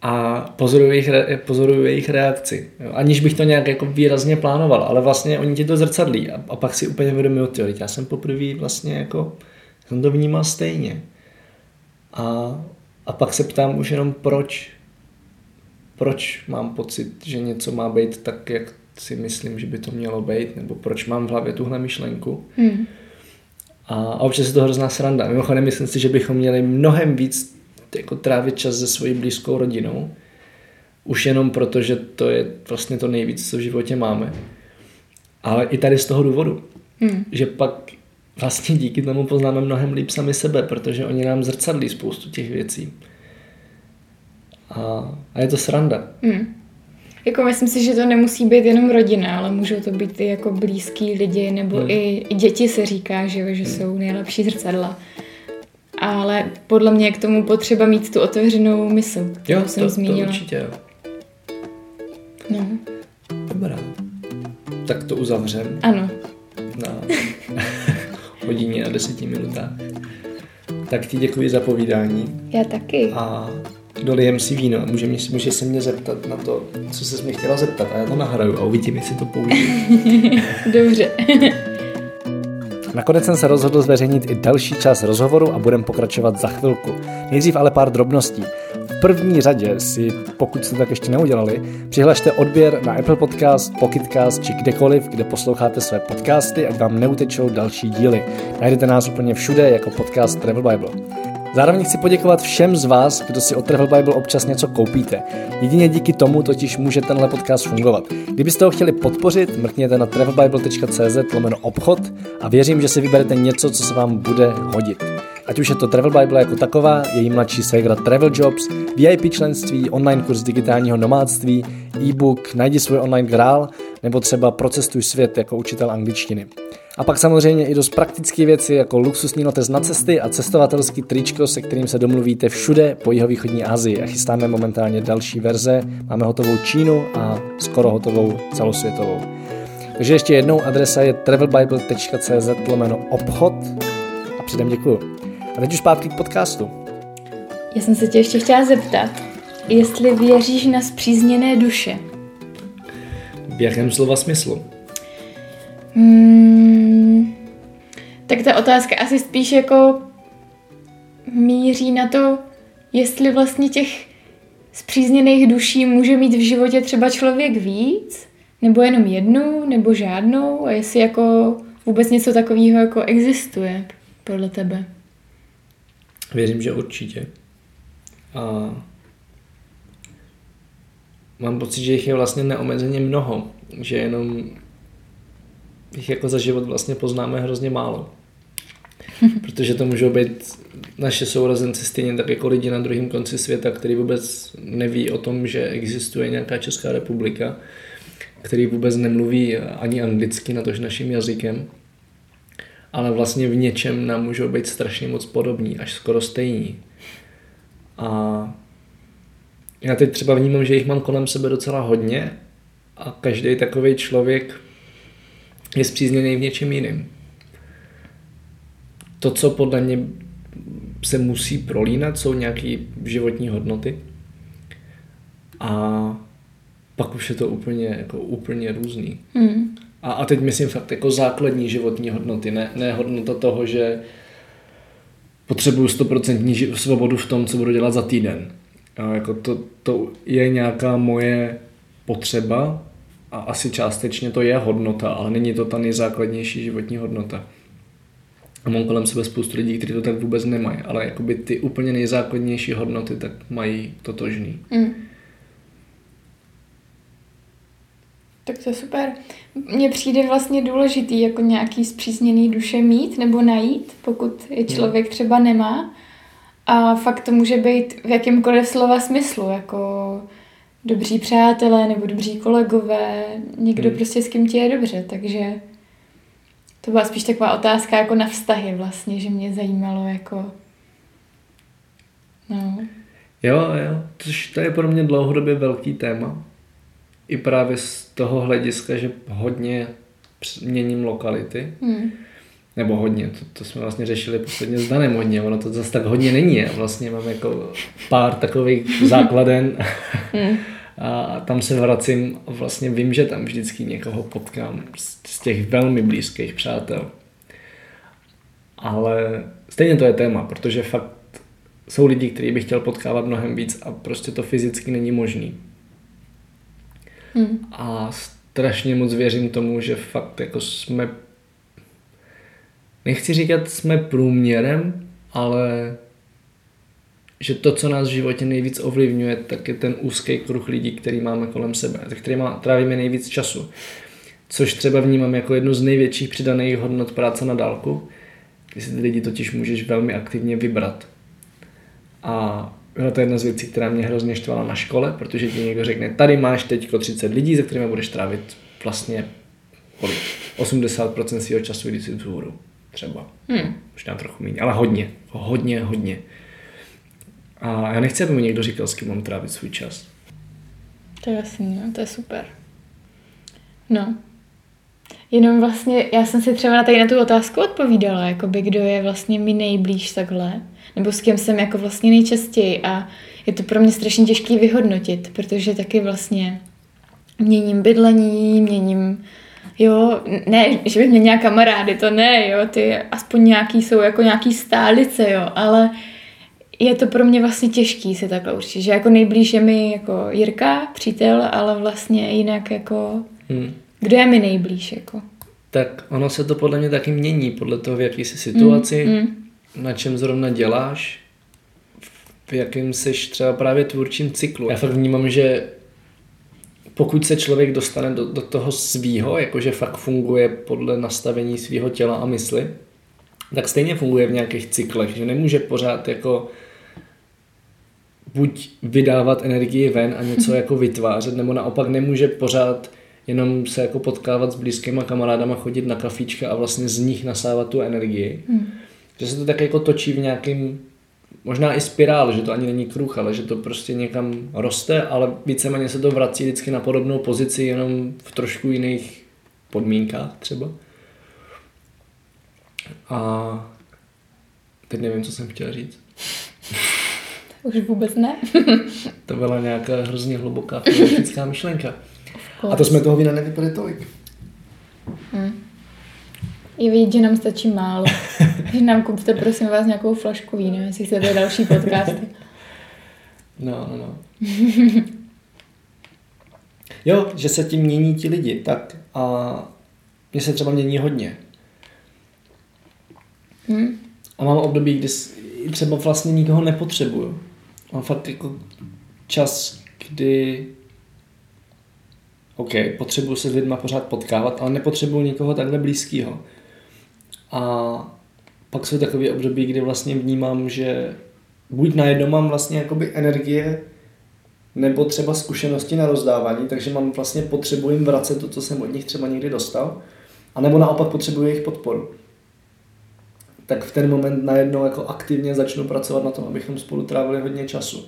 a pozoruju jejich, pozoruju jejich reakci. Jo. Aniž bych to nějak jako výrazně plánoval, ale vlastně oni ti to zrcadlí a, a pak si úplně vědomují, že já jsem poprvé vlastně jako, jsem to vnímal stejně. A, a pak se ptám už jenom proč, proč mám pocit, že něco má být tak, jak si myslím, že by to mělo být, nebo proč mám v hlavě tuhle myšlenku. Hmm. A, a občas je to hrozná sranda. Mimochodem, myslím si, že bychom měli mnohem víc jako trávit čas se svojí blízkou rodinou. Už jenom proto, že to je vlastně to nejvíc, co v životě máme. Ale i tady z toho důvodu, hmm. že pak vlastně díky tomu poznáme mnohem líp sami sebe, protože oni nám zrcadlí spoustu těch věcí. A, a je to sranda. Hmm. Jako myslím si, že to nemusí být jenom rodina, ale můžou to být i jako blízký lidi, nebo hmm. i, i děti se říká, že, že hmm. jsou nejlepší zrcadla. Ale podle mě je k tomu potřeba mít tu otevřenou mysl, kterou jo, jsem to, zmínila. To určitě, jo. No. Dobrá. Tak to uzavřem. Ano. Na hodině a deseti minutách. Tak ti děkuji za povídání. Já taky. A dolijem si víno a může, může se mě zeptat na to, co se mě chtěla zeptat a já to nahraju a uvidím, jestli to použiju. Dobře. Nakonec jsem se rozhodl zveřejnit i další část rozhovoru a budeme pokračovat za chvilku. Nejdřív ale pár drobností. V první řadě si, pokud jste tak ještě neudělali, přihlašte odběr na Apple Podcast, Pocketcast či kdekoliv, kde posloucháte své podcasty, ať vám neutečou další díly. Najdete nás úplně všude jako podcast Travel Bible. Zároveň chci poděkovat všem z vás, kdo si od Travel Bible občas něco koupíte. Jedině díky tomu totiž může tenhle podcast fungovat. Kdybyste ho chtěli podpořit, mrkněte na travelbible.cz lomeno obchod a věřím, že si vyberete něco, co se vám bude hodit. Ať už je to Travel Bible jako taková, její mladší ségra Travel Jobs, VIP členství, online kurz digitálního nomádství, e-book Najdi svůj online grál, nebo třeba Procestuj svět jako učitel angličtiny. A pak samozřejmě i dost praktické věci jako luxusní notes na cesty a cestovatelský tričko, se kterým se domluvíte všude po jihovýchodní Asii. A chystáme momentálně další verze. Máme hotovou Čínu a skoro hotovou celosvětovou. Takže ještě jednou adresa je travelbible.cz lomeno obchod a předem děkuju. A teď už zpátky k podcastu. Já jsem se tě ještě chtěla zeptat, jestli věříš na zpřízněné duše. V jakém slova smyslu? Hmm, tak ta otázka asi spíš jako míří na to, jestli vlastně těch zpřízněných duší může mít v životě třeba člověk víc, nebo jenom jednu, nebo žádnou, a jestli jako vůbec něco takového jako existuje podle tebe. Věřím, že určitě. A mám pocit, že jich je vlastně neomezeně mnoho, že jenom jich jako za život vlastně poznáme hrozně málo. Protože to můžou být naše sourozenci stejně tak jako lidi na druhém konci světa, který vůbec neví o tom, že existuje nějaká Česká republika, který vůbec nemluví ani anglicky, na tož naším jazykem. ale vlastně v něčem nám můžou být strašně moc podobní, až skoro stejní. A já teď třeba vnímám, že jich mám kolem sebe docela hodně a každý takový člověk je zpřízněný v něčem jiným. To, co podle mě se musí prolínat, jsou nějaké životní hodnoty. A pak už je to úplně, jako úplně různý. Mm. A, a teď myslím fakt jako základní životní hodnoty, ne, ne hodnota toho, že potřebuju 100% svobodu v tom, co budu dělat za týden. A jako to, to je nějaká moje potřeba a asi částečně to je hodnota, ale není to ta nejzákladnější životní hodnota. A mám kolem sebe spoustu lidí, kteří to tak vůbec nemají, ale jakoby ty úplně nejzákladnější hodnoty tak mají totožný. Mm. Tak to je super. Mně přijde vlastně důležitý jako nějaký zpřízněný duše mít nebo najít, pokud je člověk třeba nemá. A fakt to může být v jakýmkoliv slova smyslu, jako dobří přátelé nebo dobří kolegové, někdo hmm. prostě s kým ti je dobře, takže to byla spíš taková otázka jako na vztahy vlastně, že mě zajímalo jako no. Jo, jo, což to je pro mě dlouhodobě velký téma. I právě z toho hlediska, že hodně měním lokality. Hmm. Nebo hodně, to, to jsme vlastně řešili posledně s Danem hodně, ono to zase tak hodně není. Vlastně mám jako pár takových základen hmm. A tam se vracím a vlastně vím, že tam vždycky někoho potkám z, těch velmi blízkých přátel. Ale stejně to je téma, protože fakt jsou lidi, kteří bych chtěl potkávat mnohem víc a prostě to fyzicky není možný. Hmm. A strašně moc věřím tomu, že fakt jako jsme nechci říkat jsme průměrem, ale že to, co nás v životě nejvíc ovlivňuje, tak je ten úzký kruh lidí, který máme kolem sebe, který má, trávíme nejvíc času. Což třeba vnímám jako jednu z největších přidaných hodnot práce na dálku, kdy si ty lidi totiž můžeš velmi aktivně vybrat. A byla to jedna z věcí, která mě hrozně štvala na škole, protože ti někdo řekne, tady máš teď 30 lidí, se kterými budeš trávit vlastně kolik? 80% svého času, když si vzhůru. Třeba. Hmm. Možná trochu méně, ale hodně. Hodně, hodně. A já nechci, aby mi někdo říkal, s kým mám trávit svůj čas. To je jasný, no, to je super. No. Jenom vlastně, já jsem si třeba na tady na tu otázku odpovídala, jakoby kdo je vlastně mi nejblíž takhle, nebo s kým jsem jako vlastně nejčastěji a je to pro mě strašně těžký vyhodnotit, protože taky vlastně měním bydlení, měním jo, ne, že bych měl nějaká kamarády, to ne, jo, ty aspoň nějaký jsou jako nějaký stálice, jo, ale je to pro mě vlastně těžký si takhle určitě, že jako nejblíž je mi jako Jirka, přítel, ale vlastně jinak jako, hmm. kdo je mi nejblíž, jako. Tak ono se to podle mě taky mění, podle toho, v jaký jsi situaci, mm, mm. na čem zrovna děláš, v jakém seš třeba právě tvůrčím cyklu. Já fakt vnímám, že pokud se člověk dostane do, do toho svýho, jakože fakt funguje podle nastavení svého těla a mysli, tak stejně funguje v nějakých cyklech, že nemůže pořád jako buď vydávat energii ven a něco jako vytvářet, nebo naopak nemůže pořád jenom se jako potkávat s blízkýma kamarádama, chodit na kafíčka a vlastně z nich nasávat tu energii. Hmm. Že se to tak jako točí v nějakém možná i spirál, že to ani není kruh, ale že to prostě někam roste, ale víceméně se to vrací vždycky na podobnou pozici, jenom v trošku jiných podmínkách třeba. A teď nevím, co jsem chtěl říct. Už vůbec ne. to byla nějaká hrozně hluboká filozofická myšlenka. A to jsme toho vína nevypili tolik. Hmm. Je vidět, že nám stačí málo. že nám kupte, prosím vás, nějakou flašku vína, jestli chcete další podcasty. No, no, no. jo, že se tím mění ti lidi, tak a mě se třeba mění hodně. Hmm. A mám období, kdy třeba vlastně nikoho nepotřebuju. Mám fakt jako čas, kdy OK, potřebuju se s lidma pořád potkávat, ale nepotřebuju nikoho takhle blízkého. A pak jsou takové období, kdy vlastně vnímám, že buď najednou mám vlastně jakoby energie nebo třeba zkušenosti na rozdávání, takže mám vlastně potřebu jim vracet to, co jsem od nich třeba někdy dostal, a nebo naopak potřebuji jejich podporu. Tak v ten moment najednou jako aktivně začnu pracovat na tom, abychom spolu trávili hodně času.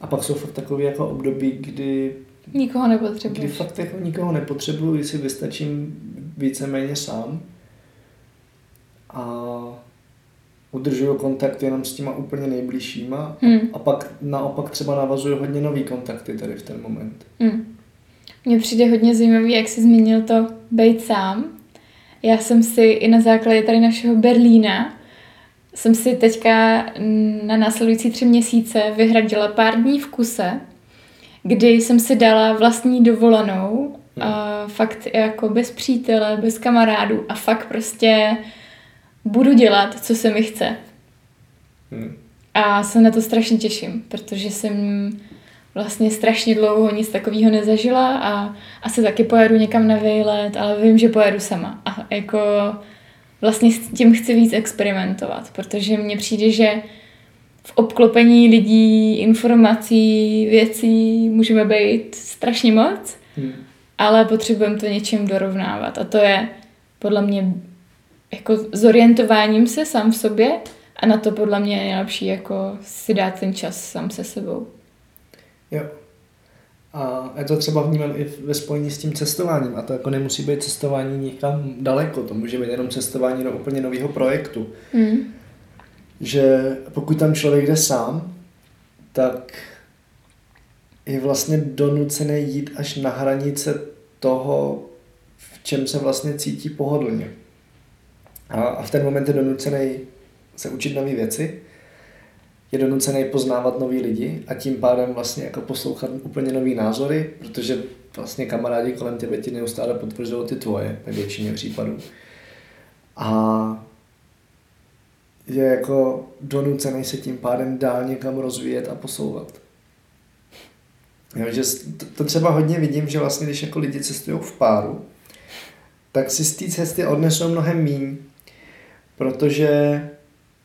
A pak jsou fakt takové jako období, kdy Nikoho nepotřebuješ. Kdy fakt jako nikoho nepotřebuju, když si vystačím víceméně sám a udržuju kontakt jenom s těma úplně nejbližšíma Hmm. a pak naopak třeba navazuju hodně nový kontakty tady v ten moment. Hmm. Mně přijde hodně zajímavý, jak jsi zmínil to být sám. Já jsem si i na základě tady našeho Berlína jsem si teďka na následující tři měsíce vyhradila pár dní v kuse, kdy jsem si dala vlastní dovolenou, a fakt jako bez přítele, bez kamarádů a fakt prostě budu dělat, co se mi chce. Hmm. A se na to strašně těším, protože jsem vlastně strašně dlouho nic takového nezažila a asi taky pojedu někam na výlet, ale vím, že pojedu sama. A jako vlastně s tím chci víc experimentovat, protože mně přijde, že v obklopení lidí, informací, věcí můžeme být strašně moc, Hmm. ale potřebujeme to něčím dorovnávat. A to je podle mě jako zorientováním se sám v sobě a na to podle mě je nejlepší jako si dát ten čas sám se sebou. Jo. A je to třeba vnímám i ve spojení s tím cestováním. A to jako nemusí být cestování někam daleko, to může být jenom cestování do úplně nového projektu. Hmm. Že pokud tam člověk jde sám, tak je vlastně donucený jít až na hranice toho, v čem se vlastně cítí pohodlně. A, a v ten moment je donucený se učit nové věci, je donucený poznávat nový lidi a tím pádem vlastně jako poslouchat úplně nový názory, protože vlastně kamarádi kolem tebe ti neustále potvrzují ty tvoje ve většině případů. A je jako donucený se tím pádem dál někam rozvíjet a posouvat. Jo, že to, to třeba hodně vidím, že vlastně když jako lidi cestují v páru, tak si z té cesty odnesou mnohem míň, protože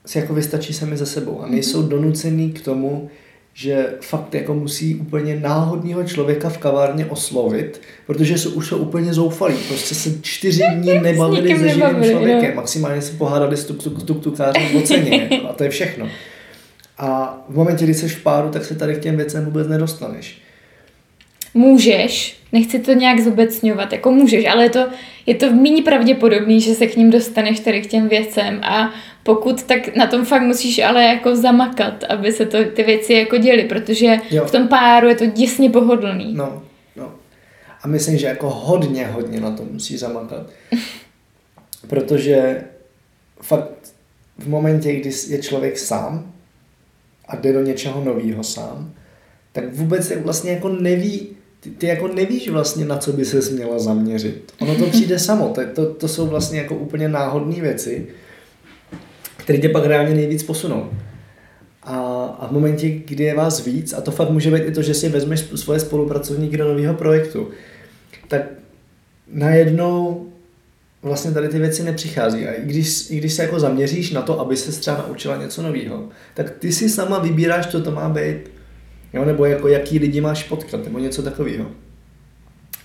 si jako vystačí sami ze sebou a nejsou donucený k tomu, že fakt jako musí úplně náhodného člověka v kavárně oslovit, protože jsou už jsou úplně zoufalí. Prostě se čtyři dní nebavili se živým nebavili, člověkem. Maximálně se pohádali s tuk, tuk, tuk, tukářem o ceně. Jako, a to je všechno. A v momentě, kdy jsi v páru, tak se tady k těm věcem vůbec nedostaneš. Můžeš, nechci to nějak zobecňovat, jako můžeš, ale je to, je to méně pravděpodobný, že se k ním dostaneš tady k těm věcem a pokud, tak na tom fakt musíš ale jako zamakat, aby se to, ty věci jako děly, protože Jo. v tom páru je to děsně pohodlný. No, no. A myslím, že jako hodně, hodně na to musí zamakat. Protože fakt v momentě, kdy je člověk sám a jde do něčeho nového sám, tak vůbec vlastně jako neví, ty, ty jako nevíš vlastně, na co by se měla zaměřit. Ono to přijde samo, to, to, to jsou vlastně jako úplně náhodné věci, které tě pak reálně nejvíc posunou. A, a v momentě, kdy je vás víc, a to fakt může být i to, že si vezmeš svoje spolupracovníky do nového projektu, tak najednou vlastně tady ty věci nepřichází. A i když, i když se jako zaměříš na to, aby se třeba naučila něco nového, tak ty si sama vybíráš, co to má být. Jo? Nebo jako jaký lidi máš potkat, nebo něco takového.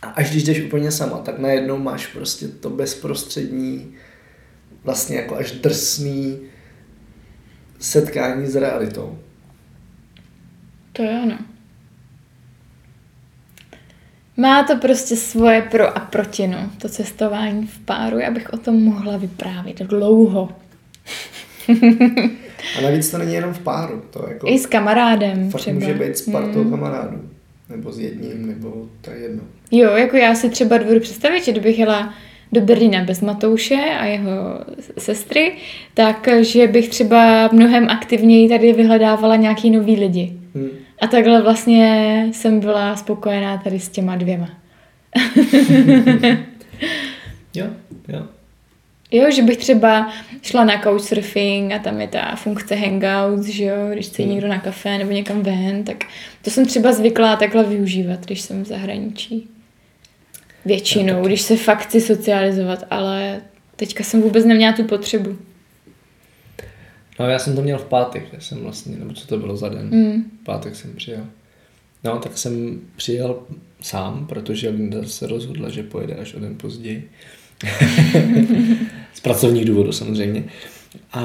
A až když jdeš úplně sama, tak najednou máš prostě to bezprostřední, vlastně jako až drsný setkání s realitou. To jo, no. Má to prostě svoje pro a proti, no, to cestování v páru. Já bych o tom mohla vyprávět dlouho. A navíc to není jenom v páru, to jako I s kamarádem fakt třeba. může být s partou Hmm. kamarádů. Nebo s jedním, nebo to je jedno. Jo, jako já si třeba dovedu představit, že kdybych jela do Berlína bez Matouše a jeho sestry, takže bych třeba mnohem aktivněji tady vyhledávala nějaký nový lidi. Hm. A takhle vlastně jsem byla spokojená tady s těma dvěma. Jo, jo. Jo, že bych třeba šla na couchsurfing a tam je ta funkce hangouts, že jo, když chce Hmm. někdo na kafe nebo někam ven, tak to jsem třeba zvyklá takhle využívat, když jsem v zahraničí. Většinou, když se fakt chci socializovat, ale teďka jsem vůbec neměla tu potřebu. No já jsem to měl v pátek, já jsem vlastně, nebo co to bylo za den. Mm. V pátek jsem přijel. No, tak jsem přijel sám, protože Linda se rozhodla, že pojede až o den později. Z pracovních důvodů samozřejmě. A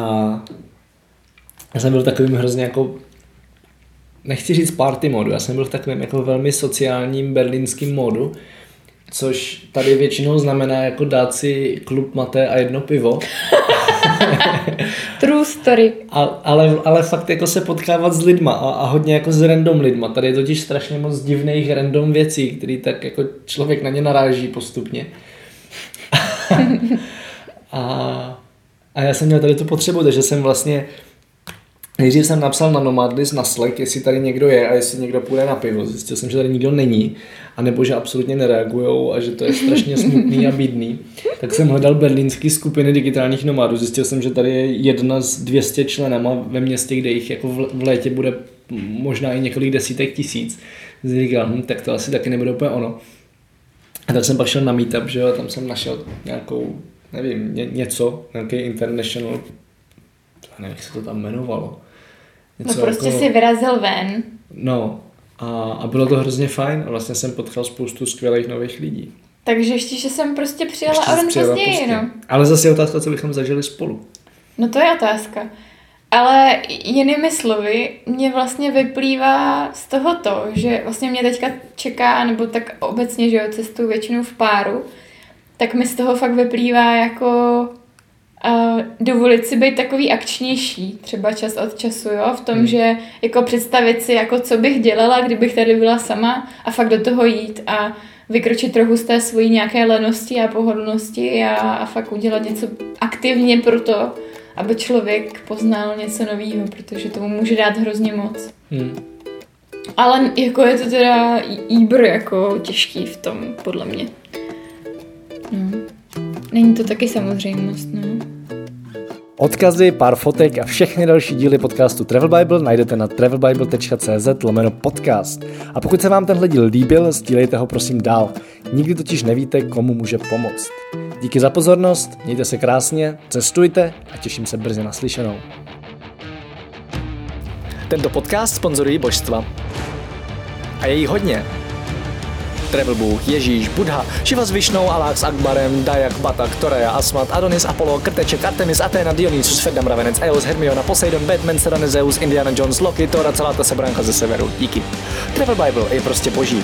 já jsem byl takovým hrozně jako nechci říct party modu, já jsem byl v takovém jako velmi sociálním berlínským modu, což tady většinou znamená jako dát si klub maté a jedno pivo. True story. A, ale, ale fakt jako se potkávat s lidma a, a hodně jako s random lidma. Tady je totiž strašně moc divných random věcí, který tak jako člověk na ně naráží postupně. A, a já jsem měl tady tu potřebu, takže jsem vlastně Nejdřív jsem napsal na Nomadlist na Slack, jestli tady někdo je a jestli někdo půjde na pivo. Zjistil jsem, že tady nikdo není, anebo že absolutně nereagují a že to je strašně smutný a bídný. Tak jsem hledal berlínský skupiny digitálních nomádů. Zjistil jsem, že tady je jedna z 200 členama ve městě, kde jich jako v létě bude možná i několik desítek tisíc. Říkal, hm, tak to asi taky nebude úplně ono. A tak jsem pak šel na meetup, že jo, tam jsem našel nějakou, nevím, ně, něco, nějaký international, nevím, jak se to tam jmenovalo Něco no prostě jako... si vyrazil ven. No a, a bylo to hrozně fajn a vlastně jsem potkal spoustu skvělých nových lidí. Takže ještě, že jsem prostě přijela o den později, no. Ale zase je otázka, co bychom zažili spolu. No to je otázka. Ale jinými slovy, mě vlastně vyplývá z toho to, že vlastně mě teďka čeká, nebo tak obecně, že jo, cestu většinou v páru, tak mi z toho fakt vyplývá jako uh, dovolit si být takový akčnější, třeba čas od času, jo, v tom, hmm. že jako představit si, jako co bych dělala, kdybych tady byla sama a fakt do toho jít a vykročit trochu z té svojí nějaké lenosti a pohodlnosti a, a fakt udělat něco aktivně pro to, aby člověk poznal něco nového, protože tomu může dát hrozně moc. Hmm. Ale jako je to teda jíbr jako těžký v tom, podle mě. No. Není to taky samozřejmost, no. Odkazy, pár fotek a všechny další díly podcastu Travel Bible najdete na travelbible.cz lomeno podcast. A pokud se vám tenhle díl líbil, sdílejte ho prosím dál. Nikdy totiž nevíte, komu může pomoct. Díky za pozornost, mějte se krásně, cestujte a těším se brzy naslyšenou. Tento podcast sponzorují božstva. A je jí hodně. Travel Bůh, Ježíš, Buddha, Šiva s Višnou, Alák s Akbarem, Dajak, Batak, Toreja, Asmat, Adonis, Apollo, Krteček, Artemis, Athena, Dionysus, Ferdam, Ravenec, Eos, Hermiona, Poseidon, Batman, Serena, Zeus, Indiana Jones, Loki, Thor a celá ta sebranka ze severu. Díky. Travel Bible je prostě boží.